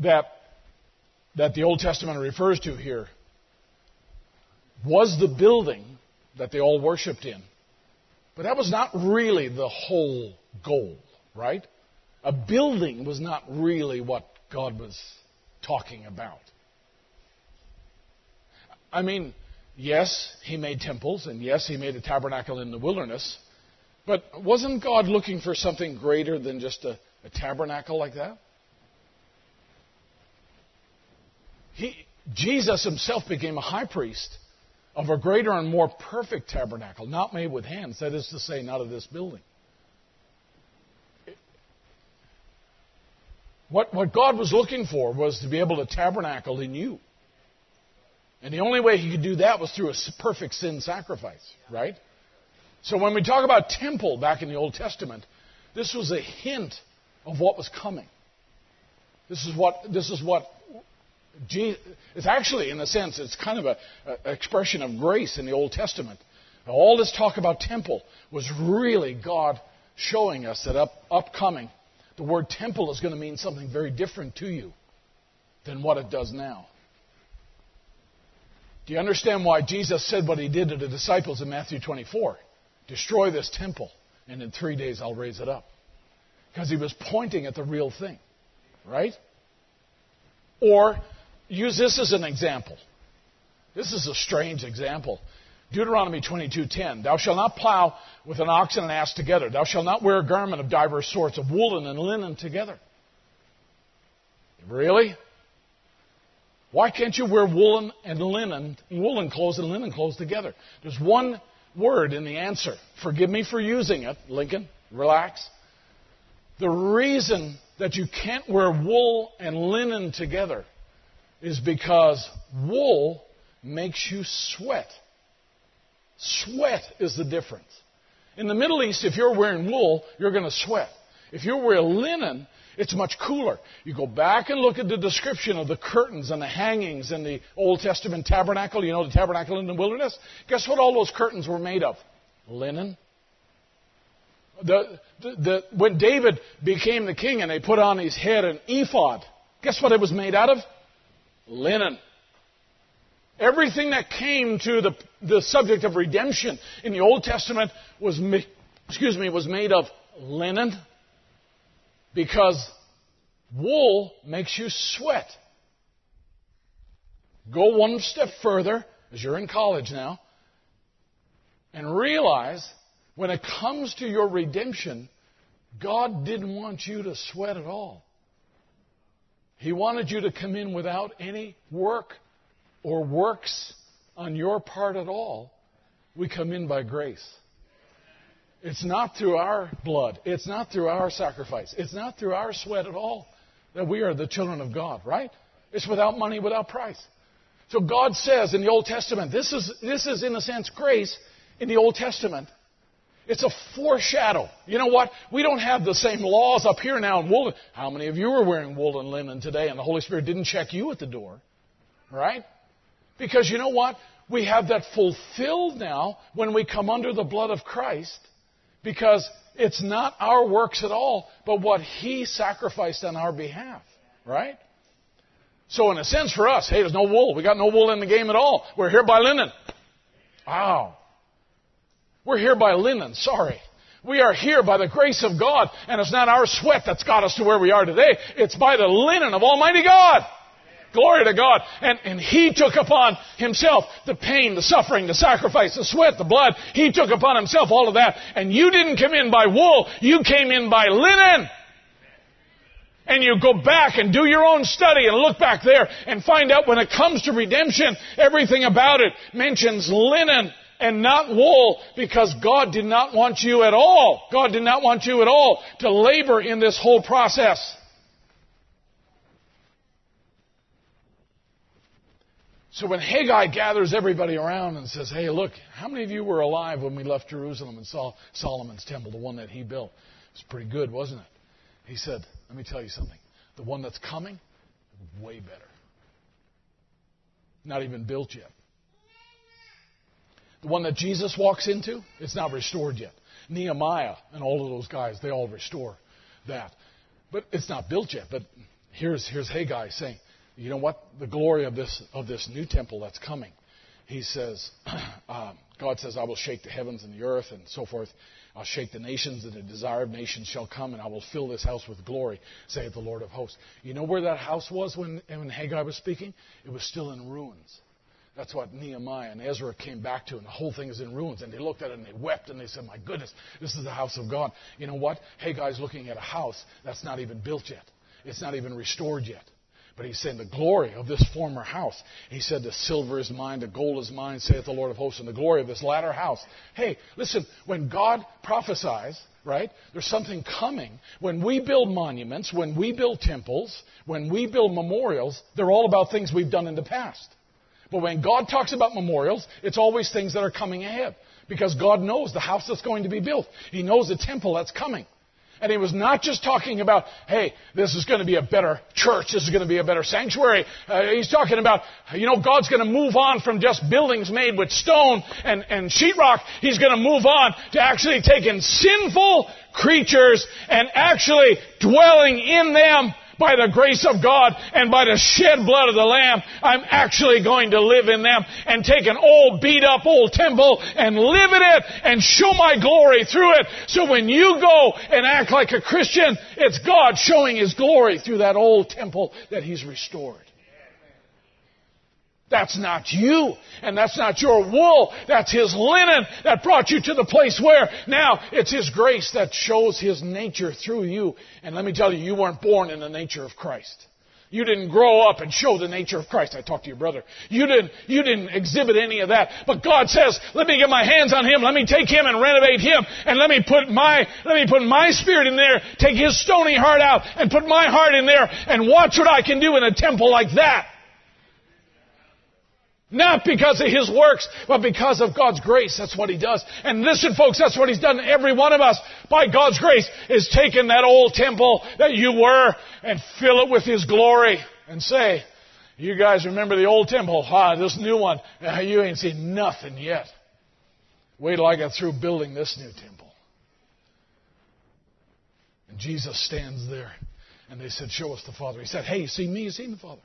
that, that the Old Testament refers to here was the building that they all worshiped in. But that was not really the whole goal, right? A building was not really what God was talking about. I mean, yes, He made temples, and yes, He made a tabernacle in the wilderness, but wasn't God looking for something greater than just a, a tabernacle like that? He, Jesus Himself became a high priest of a greater and more perfect tabernacle, not made with hands, that is to say, not of this building. What, what God was looking for was to be able to tabernacle in you. And the only way he could do that was through a perfect sin sacrifice, right? So when we talk about temple back in the Old Testament, this was a hint of what was coming. This is what, this is what it's actually, in a sense, it's kind of an expression of grace in the Old Testament. All this talk about temple was really God showing us that up, upcoming, the word temple is going to mean something very different to you than what it does now. Do you understand why Jesus said what he did to the disciples in Matthew 24? Destroy this temple, and in three days I'll raise it up. Because he was pointing at the real thing, right? Or use this as an example. This is a strange example. Deuteronomy 22:10 Thou shalt not plow with an ox and an ass together. Thou shalt not wear a garment of divers sorts of woolen and linen together. Really? Why can't you wear woolen and linen, woolen clothes and linen clothes together? There's one word in the answer. Forgive me for using it, Lincoln. Relax. The reason that you can't wear wool and linen together is because wool makes you sweat. Sweat is the difference. In the Middle East, if you're wearing wool, you're going to sweat. If you're wearing linen, it's much cooler. You go back and look at the description of the curtains and the hangings in the Old Testament tabernacle. You know the tabernacle in the wilderness? Guess what all those curtains were made of? Linen. The, the, the, when David became the king and they put on his head an ephod, guess what it was made out of? Linen. Everything that came to the, the subject of redemption in the Old Testament was, excuse me, was made of linen because wool makes you sweat. Go one step further, as you're in college now, and realize when it comes to your redemption, God didn't want you to sweat at all. He wanted you to come in without any work or works on your part at all. We come in by grace. It's not through our blood. It's not through our sacrifice. It's not through our sweat at all that we are the children of God, right? It's without money, without price. So God says in the Old Testament, this is, this is in a sense grace in the Old Testament. It's a foreshadow. You know what? We don't have the same laws up here now in woolen. How many of you are wearing woolen linen today and the Holy Spirit didn't check you at the door? Right? Because you know what? We have that fulfilled now when we come under the blood of Christ because it's not our works at all, but what He sacrificed on our behalf. Right? So in a sense for us, hey, there's no wool. We got no wool in the game at all. We're here by linen. Wow. We're here by linen, sorry. We are here by the grace of God, and it's not our sweat that's got us to where we are today. It's by the linen of Almighty God. Glory to God. And, and He took upon Himself the pain, the suffering, the sacrifice, the sweat, the blood. He took upon Himself all of that. And you didn't come in by wool, you came in by linen. And you go back and do your own study and look back there and find out when it comes to redemption, everything about it mentions linen and not wool because God did not want you at all. God did not want you at all to labor in this whole process. So when Haggai gathers everybody around and says, Hey, look, how many of you were alive when we left Jerusalem and saw Solomon's temple, the one that he built? It was pretty good, wasn't it? He said, Let me tell you something. The one that's coming, way better. Not even built yet. The one that Jesus walks into, it's not restored yet. Nehemiah and all of those guys, they all restore that. But it's not built yet. But here's, here's Haggai saying, you know what? The glory of this, of this new temple that's coming. He says, uh, God says, I will shake the heavens and the earth and so forth. I'll shake the nations, and the desire of nations shall come, and I will fill this house with glory, saith the Lord of hosts. You know where that house was when, when Haggai was speaking? It was still in ruins. That's what Nehemiah and Ezra came back to, and the whole thing is in ruins. And they looked at it and they wept and they said, My goodness, this is the house of God. You know what? Haggai's looking at a house that's not even built yet, it's not even restored yet. But he's saying the glory of this former house. He said, The silver is mine, the gold is mine, saith the Lord of hosts, and the glory of this latter house. Hey, listen, when God prophesies, right, there's something coming. When we build monuments, when we build temples, when we build memorials, they're all about things we've done in the past. But when God talks about memorials, it's always things that are coming ahead. Because God knows the house that's going to be built. He knows the temple that's coming. And he was not just talking about, hey, this is going to be a better church, this is going to be a better sanctuary. Uh, he's talking about, you know, God's going to move on from just buildings made with stone and, and sheetrock. He's going to move on to actually taking sinful creatures and actually dwelling in them by the grace of God and by the shed blood of the Lamb, I'm actually going to live in them and take an old beat up old temple and live in it and show my glory through it. So when you go and act like a Christian, it's God showing His glory through that old temple that He's restored. That's not you, and that's not your wool. That's His linen that brought you to the place where now it's His grace that shows His nature through you. And let me tell you, you weren't born in the nature of Christ. You didn't grow up and show the nature of Christ. I talked to your brother. You didn't, you didn't exhibit any of that. But God says, let me get my hands on him. Let me take him and renovate him. And let me put my, let me put my spirit in there. Take his stony heart out and put my heart in there and watch what I can do in a temple like that. Not because of his works, but because of God's grace. That's what he does. And listen, folks, that's what he's done. Every one of us, by God's grace, is taken that old temple that you were and fill it with his glory and say, you guys remember the old temple? Ah, this new one, you ain't seen nothing yet. Wait till I get through building this new temple. And Jesus stands there. And they said, Show us the Father. He said, Hey, you see me? You seen the Father.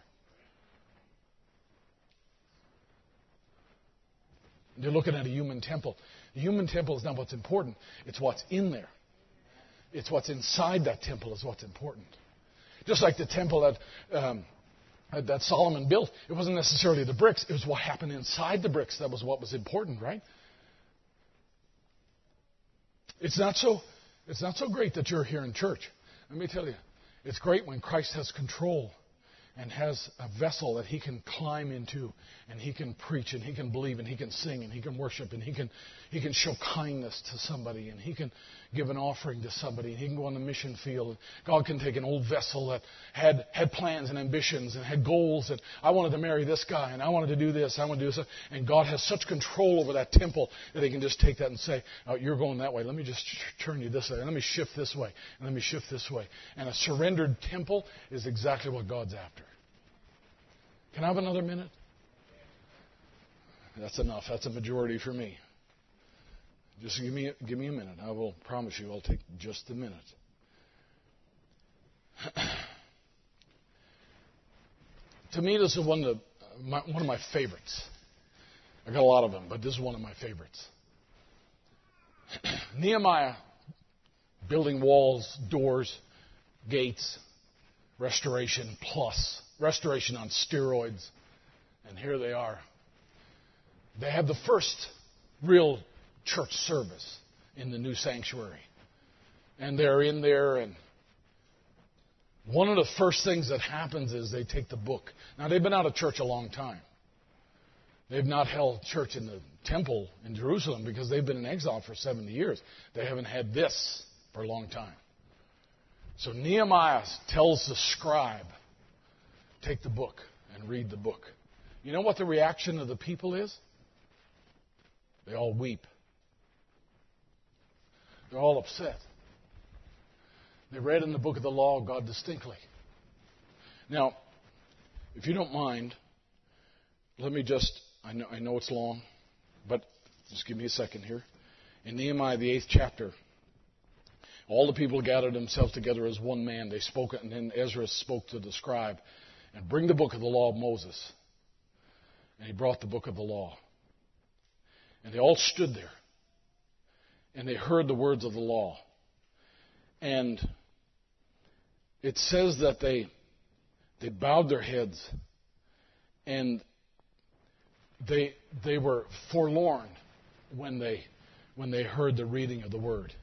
You're looking at a human temple. The human temple is not what's important, it's what's in there. It's what's inside that temple is what's important. Just like the temple that, um, that Solomon built, it wasn't necessarily the bricks, it was what happened inside the bricks that was what was important, right? It's not so, it's not so great that you're here in church. Let me tell you, it's great when Christ has control and has a vessel that he can climb into and he can preach and he can believe and he can sing and he can worship and he can he can show kindness to somebody and he can give an offering to somebody and he can go on the mission field. God can take an old vessel that had had plans and ambitions and had goals and I wanted to marry this guy and I wanted to do this, I want to do this and God has such control over that temple that he can just take that and say, oh, you're going that way. Let me just turn you this way. Let me shift this way. And let me shift this way. And a surrendered temple is exactly what God's after. Can I have another minute? That's enough. That's a majority for me. Just give me, give me a minute. I will promise you I'll take just a minute. to me, this is one of, my, one of my favorites. I got a lot of them, but this is one of my favorites. Nehemiah building walls, doors, gates, restoration plus, restoration on steroids. And here they are. They have the first real church service in the new sanctuary. And they're in there, and one of the first things that happens is they take the book. Now, they've been out of church a long time. They've not held church in the temple in Jerusalem because they've been in exile for 70 years. They haven't had this for a long time. So Nehemiah tells the scribe, take the book and read the book. You know what the reaction of the people is? They all weep. They're all upset. They read in the book of the law of God distinctly. Now, if you don't mind, let me just, I know, I know it's long, but just give me a second here. In Nehemiah, the eighth chapter, all the people gathered themselves together as one man. They spoke, and then Ezra spoke to the scribe, and bring the book of the law of Moses. And he brought the book of the law. And they all stood there, and they heard the words of the law. And it says that they they bowed their heads, and they they were forlorn when they when they heard the reading of the word.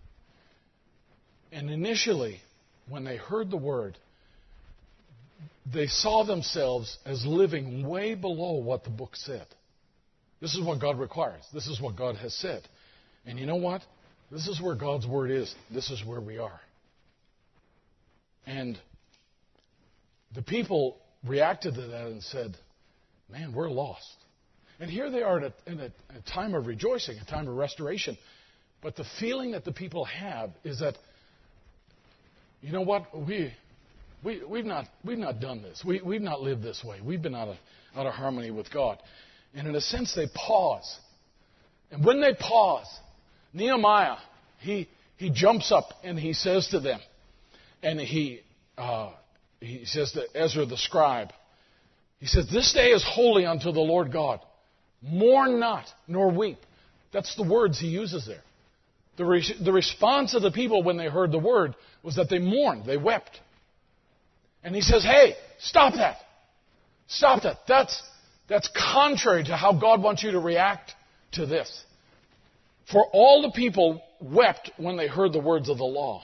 And initially, when they heard the word, they saw themselves as living way below what the book said. This is what God requires. This is what God has said. And you know what? This is where God's word is. This is where we are. And the people reacted to that and said, Man, we're lost. And here they are in a, in a, a time of rejoicing, a time of restoration. But the feeling that the people have is that you know what? We, we, we've, not, we've not done this. We, we've not lived this way. We've been out of, out of harmony with God. And in a sense, they pause. And when they pause, Nehemiah, he, he jumps up and he says to them, and he, uh, he says to Ezra the scribe, he says, This day is holy unto the Lord God. Mourn not, nor weep. That's the words he uses there. The, re- the response of the people when they heard the word was that they mourned, they wept. And he says, Hey, stop that. Stop that. That's, that's contrary to how God wants you to react to this. For all the people wept when they heard the words of the law.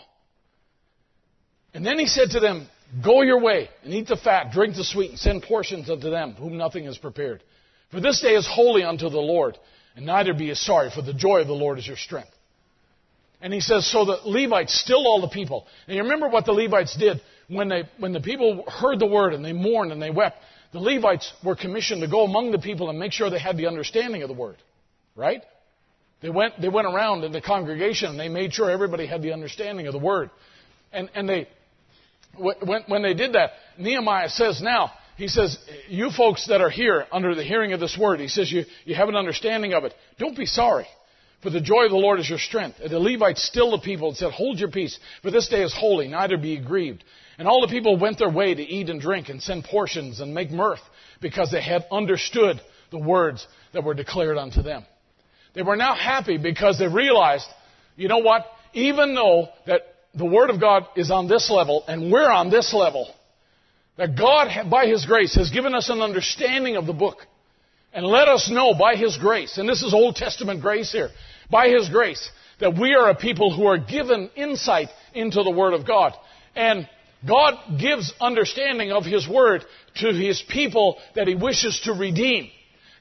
And then he said to them, Go your way and eat the fat, drink the sweet, and send portions unto them whom nothing is prepared. For this day is holy unto the Lord, and neither be ye sorry, for the joy of the Lord is your strength. And he says, so the Levites still all the people. And you remember what the Levites did when they, when the people heard the word and they mourned and they wept. The Levites were commissioned to go among the people and make sure they had the understanding of the word. Right? They went, they went around in the congregation and they made sure everybody had the understanding of the word. And, and they, when, when they did that, Nehemiah says now, he says, you folks that are here under the hearing of this word, he says, you, you have an understanding of it. Don't be sorry. For the joy of the Lord is your strength. And the Levites still the people and said, Hold your peace, for this day is holy, neither be grieved. And all the people went their way to eat and drink and send portions and make mirth, because they had understood the words that were declared unto them. They were now happy because they realized, you know what? Even though that the Word of God is on this level and we're on this level, that God, by His grace, has given us an understanding of the book and let us know by His grace, and this is Old Testament grace here, by His grace, that we are a people who are given insight into the Word of God. And God gives understanding of His Word to His people that He wishes to redeem.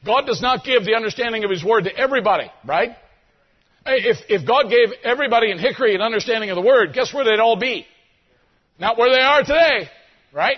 God does not give the understanding of His Word to everybody, right? If, if God gave everybody in Hickory an understanding of the Word, guess where they'd all be? Not where they are today, right?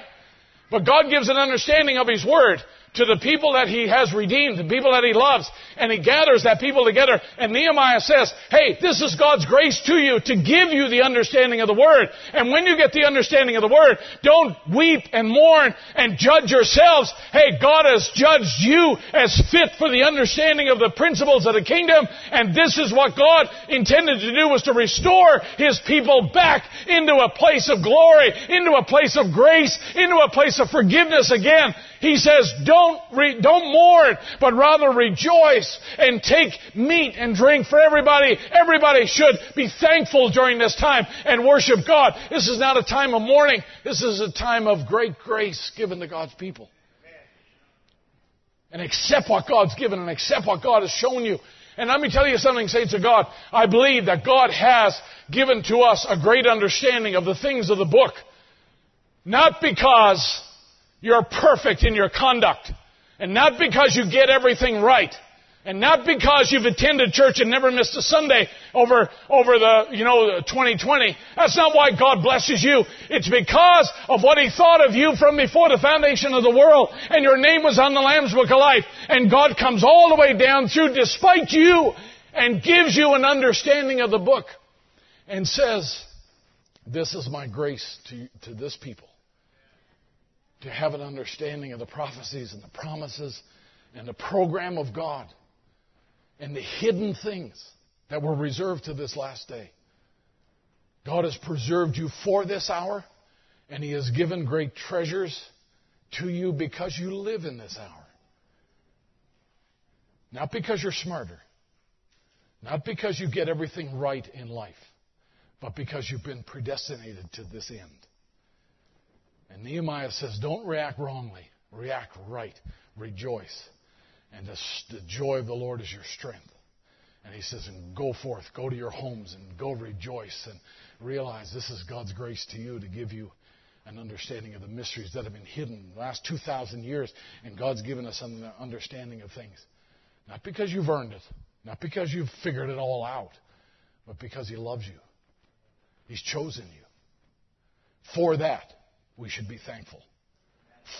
But God gives an understanding of His Word to the people that he has redeemed, the people that he loves, and he gathers that people together. And Nehemiah says, hey, this is God's grace to you to give you the understanding of the word. And when you get the understanding of the word, don't weep and mourn and judge yourselves. Hey, God has judged you as fit for the understanding of the principles of the kingdom. And this is what God intended to do was to restore his people back into a place of glory, into a place of grace, into a place of forgiveness again. He says, don't, re- don't mourn, but rather rejoice and take meat and drink for everybody. Everybody should be thankful during this time and worship God. This is not a time of mourning. This is a time of great grace given to God's people. And accept what God's given and accept what God has shown you. And let me tell you something, saints of God. I believe that God has given to us a great understanding of the things of the book. Not because you're perfect in your conduct, and not because you get everything right, and not because you've attended church and never missed a Sunday over, over the, you know, 2020. That's not why God blesses you. It's because of what He thought of you from before the foundation of the world. And your name was on the Lamb's Book of Life. And God comes all the way down through despite you and gives you an understanding of the book and says, this is my grace to, to this people to have an understanding of the prophecies and the promises and the program of God and the hidden things that were reserved to this last day. God has preserved you for this hour, and He has given great treasures to you because you live in this hour. Not because you're smarter, not because you get everything right in life, but because you've been predestinated to this end. And Nehemiah says, don't react wrongly, react right, rejoice. And the, the joy of the Lord is your strength. And he says, and go forth, go to your homes and go rejoice and realize this is God's grace to you to give you an understanding of the mysteries that have been hidden the last 2,000 years. And God's given us an understanding of things. Not because you've earned it, not because you've figured it all out, but because He loves you. He's chosen you. For that, we should be thankful.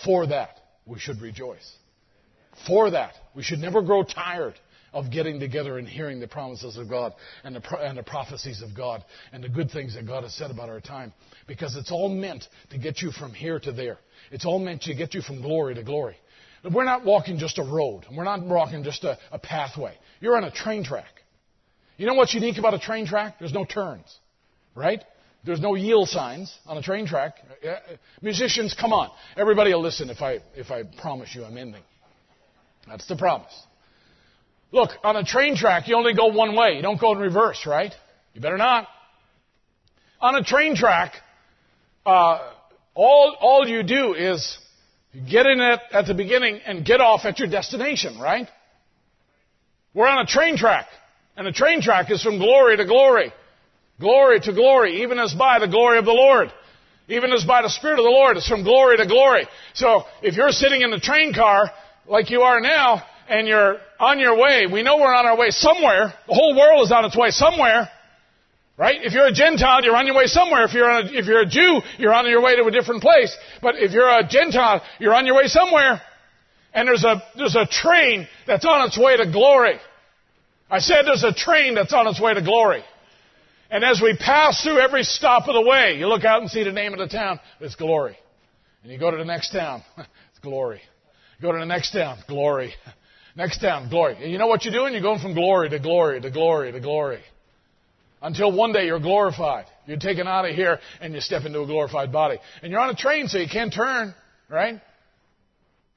For that, we should rejoice. For that, we should never grow tired of getting together and hearing the promises of God and the, and the prophecies of God and the good things that God has said about our time. Because it's all meant to get you from here to there. It's all meant to get you from glory to glory. We're not walking just a road. We're not walking just a, a pathway. You're on a train track. You know what's unique about a train track? There's no turns, right? There's no yield signs on a train track. Musicians, come on. Everybody will listen if I, if I promise you I'm ending. That's the promise. Look, on a train track, you only go one way. You don't go in reverse, right? You better not. On a train track, uh, all, all you do is get in it at the beginning and get off at your destination, right? We're on a train track. And a train track is from glory to glory. Glory to glory, even as by the glory of the Lord. Even as by the Spirit of the Lord, it's from glory to glory. So, if you're sitting in the train car, like you are now, and you're on your way, we know we're on our way somewhere. The whole world is on its way somewhere. Right? If you're a Gentile, you're on your way somewhere. If you're, a, if you're a Jew, you're on your way to a different place. But if you're a Gentile, you're on your way somewhere. And there's a, there's a train that's on its way to glory. I said there's a train that's on its way to glory. And as we pass through every stop of the way, you look out and see the name of the town, it's glory. And you go to the next town, it's glory. You go to the next town, glory. Next town, glory. And you know what you're doing? You're going from glory to glory to glory to glory. Until one day you're glorified. You're taken out of here and you step into a glorified body. And you're on a train so you can't turn, right?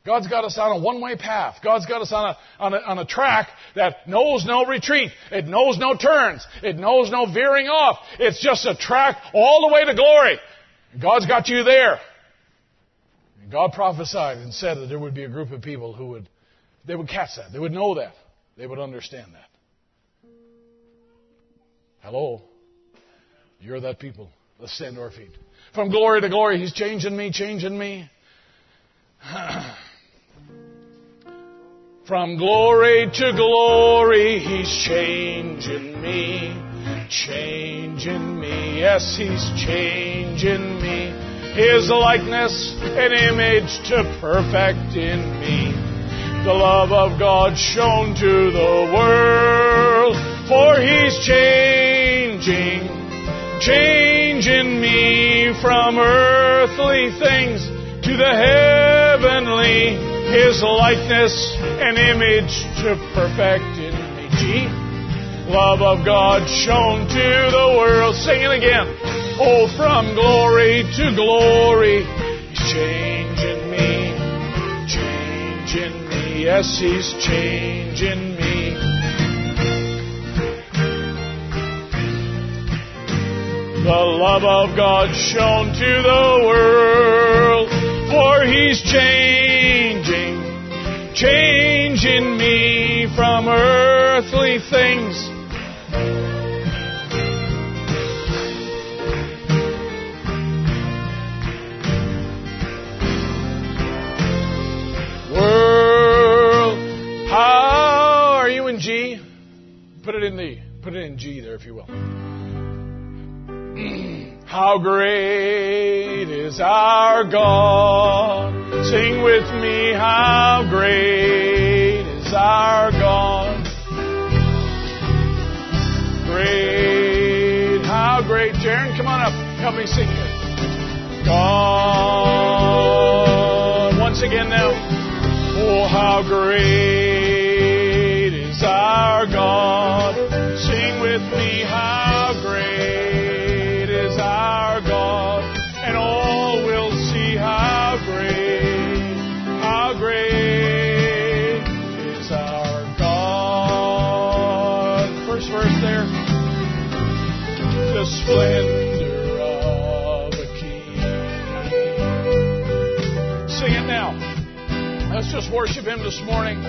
God's got us on a one-way path. God's got us on a, on a, on a track that knows no retreat. It knows no turns. It knows no veering off. It's just a track all the way to glory. God's got you there. And God prophesied and said that there would be a group of people who would they would catch that. They would know that. They would understand that. Hello. You're that people. Let's stand to our feet. From glory to glory, He's changing me, changing me. From glory to glory, He's changing me, changing me. Yes, He's changing me. His likeness and image to perfect in me the love of God shown to the world. For He's changing, changing me from earthly things to the heavenly, his likeness and image to perfected me. Love of God shown to the world. Sing it again. Oh, from glory to glory, He's changing me, changing me. Yes, he's changing me. The love of God shown to the world, for he's changed changing me from earthly things. World, how are you in G? Put it in the put it in G there, if you will. how great is our God? Sing with me, how great is our God. Great, how great. Jaron, come on up. Help me sing it. God. Once again now. Oh, how great is our God. Sing with me, how splendor of a king. Sing it now. Let's just worship him this morning.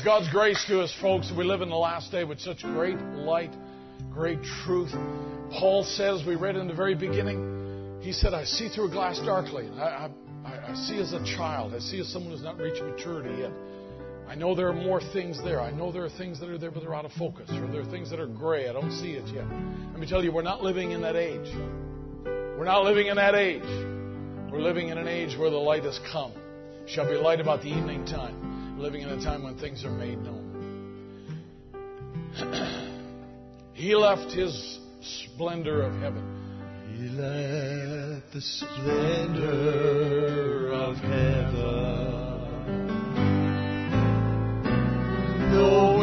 It's God's grace to us, folks. We live in the last day with such great light, great truth. Paul says, we read in the very beginning, he said, I see through a glass darkly. I, I, I see as a child. I see as someone who's not reached maturity yet. I know there are more things there. I know there are things that are there, but they're out of focus, or there are things that are gray. I don't see it yet. Let me tell you, we're not living in that age. We're not living in that age. We're living in an age where the light has come. Shall be light about the evening time. Living in a time when things are made known. he left his splendor of heaven. He left the splendor of heaven, knowing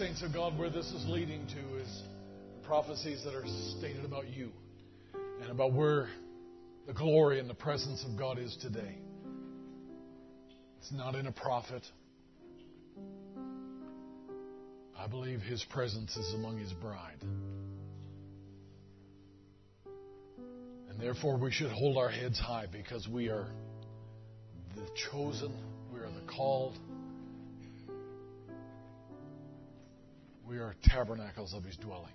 saints of God, where this is leading to is prophecies that are stated about you and about where the glory and the presence of God is today. It's not in a prophet. I believe his presence is among his bride. And therefore, we should hold our heads high because we are the chosen, we are the called, we are tabernacles of his dwelling.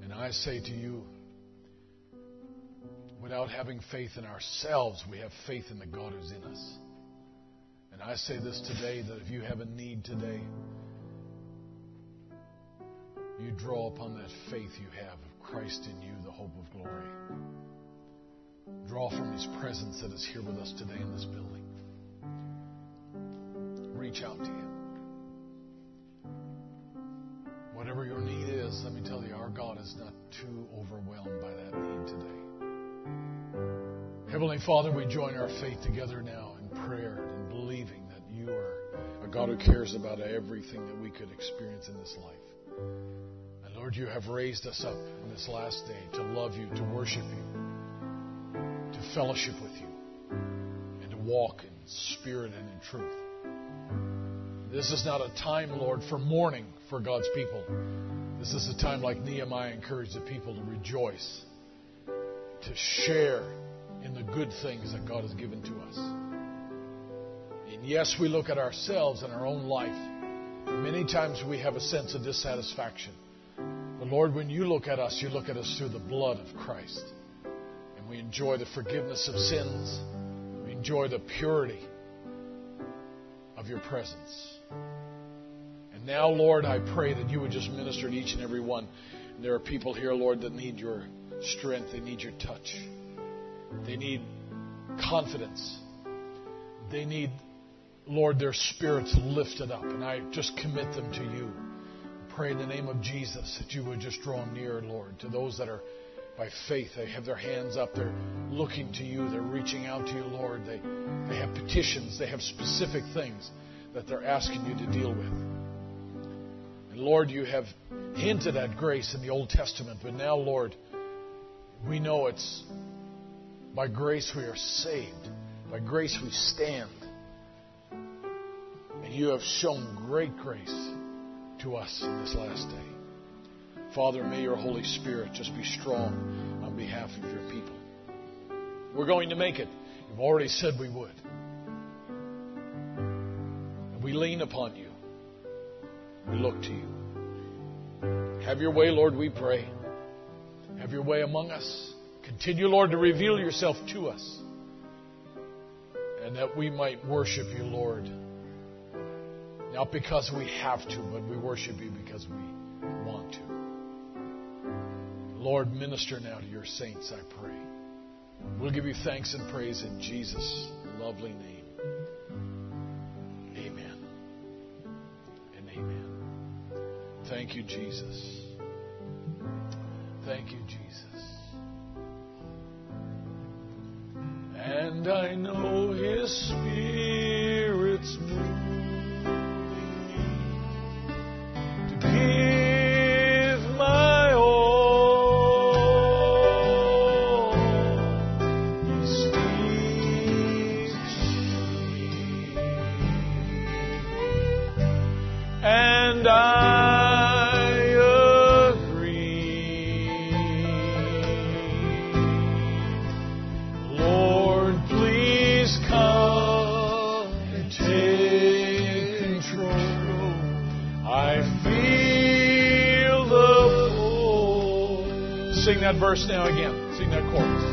And I say to you, without having faith in ourselves, we have faith in the God who's in us. And I say this today that if you have a need today, you draw upon that faith you have of Christ in you, the hope of glory. Draw from His presence that is here with us today in this building. Reach out to Him. Whatever your need is, let me tell you, our God is not too overwhelmed by that need today. Heavenly Father, we join our faith together now in prayer and believing that you are a God who cares about everything that we could experience in this life. And Lord, you have raised us up in this last day to love you, to worship you, to fellowship with you, and to walk in spirit and in truth. This is not a time, Lord, for mourning for God's people. This is a time like Nehemiah encouraged the people to rejoice, to share in the good things that God has given to us. And yes, we look at ourselves and our own life. Many times we have a sense of dissatisfaction. But Lord, when you look at us, you look at us through the blood of Christ. And we enjoy the forgiveness of sins. We enjoy the purity of your presence. Now, Lord, I pray that you would just minister to each and every one. And there are people here, Lord, that need your strength, they need your touch, they need confidence, they need, Lord, their spirits lifted up. And I just commit them to you. Pray in the name of Jesus that you would just draw near, Lord, to those that are by faith. They have their hands up. They're looking to you. They're reaching out to you, Lord. They, they have petitions. They have specific things that they're asking you to deal with. Lord, you have hinted at grace in the Old Testament, but now, Lord, we know it's by grace we are saved. By grace we stand. And you have shown great grace to us in this last day. Father, may your Holy Spirit just be strong on behalf of your people. We're going to make it. You've already said we would. And we lean upon you. We look to you. Have your way, Lord, we pray. Have your way among us. Continue, Lord, to reveal yourself to us. And that we might worship you, Lord. Not because we have to, but we worship you because we want to. Lord, minister now to your saints, I pray. We'll give you thanks and praise in Jesus' lovely name. Thank you, Jesus. Thank you, Jesus. And I know His Spirit's verse now again. Sing that chorus.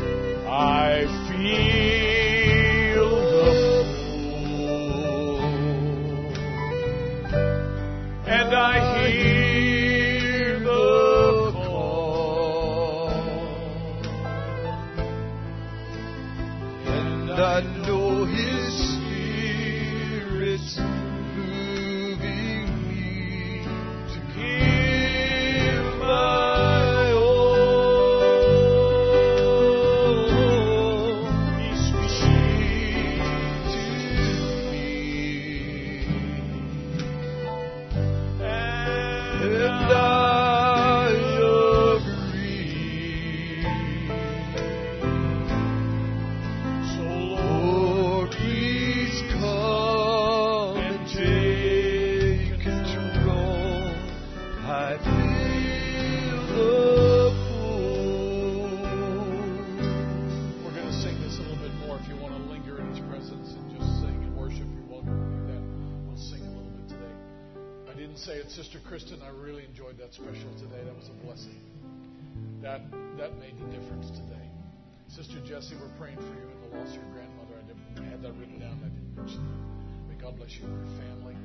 your grandmother. I had that written down. I didn't mention that. May God bless you and your family.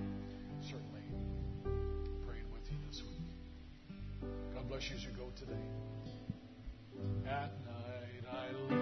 Certainly praying with you this week. God bless you as you go today. At night I lay.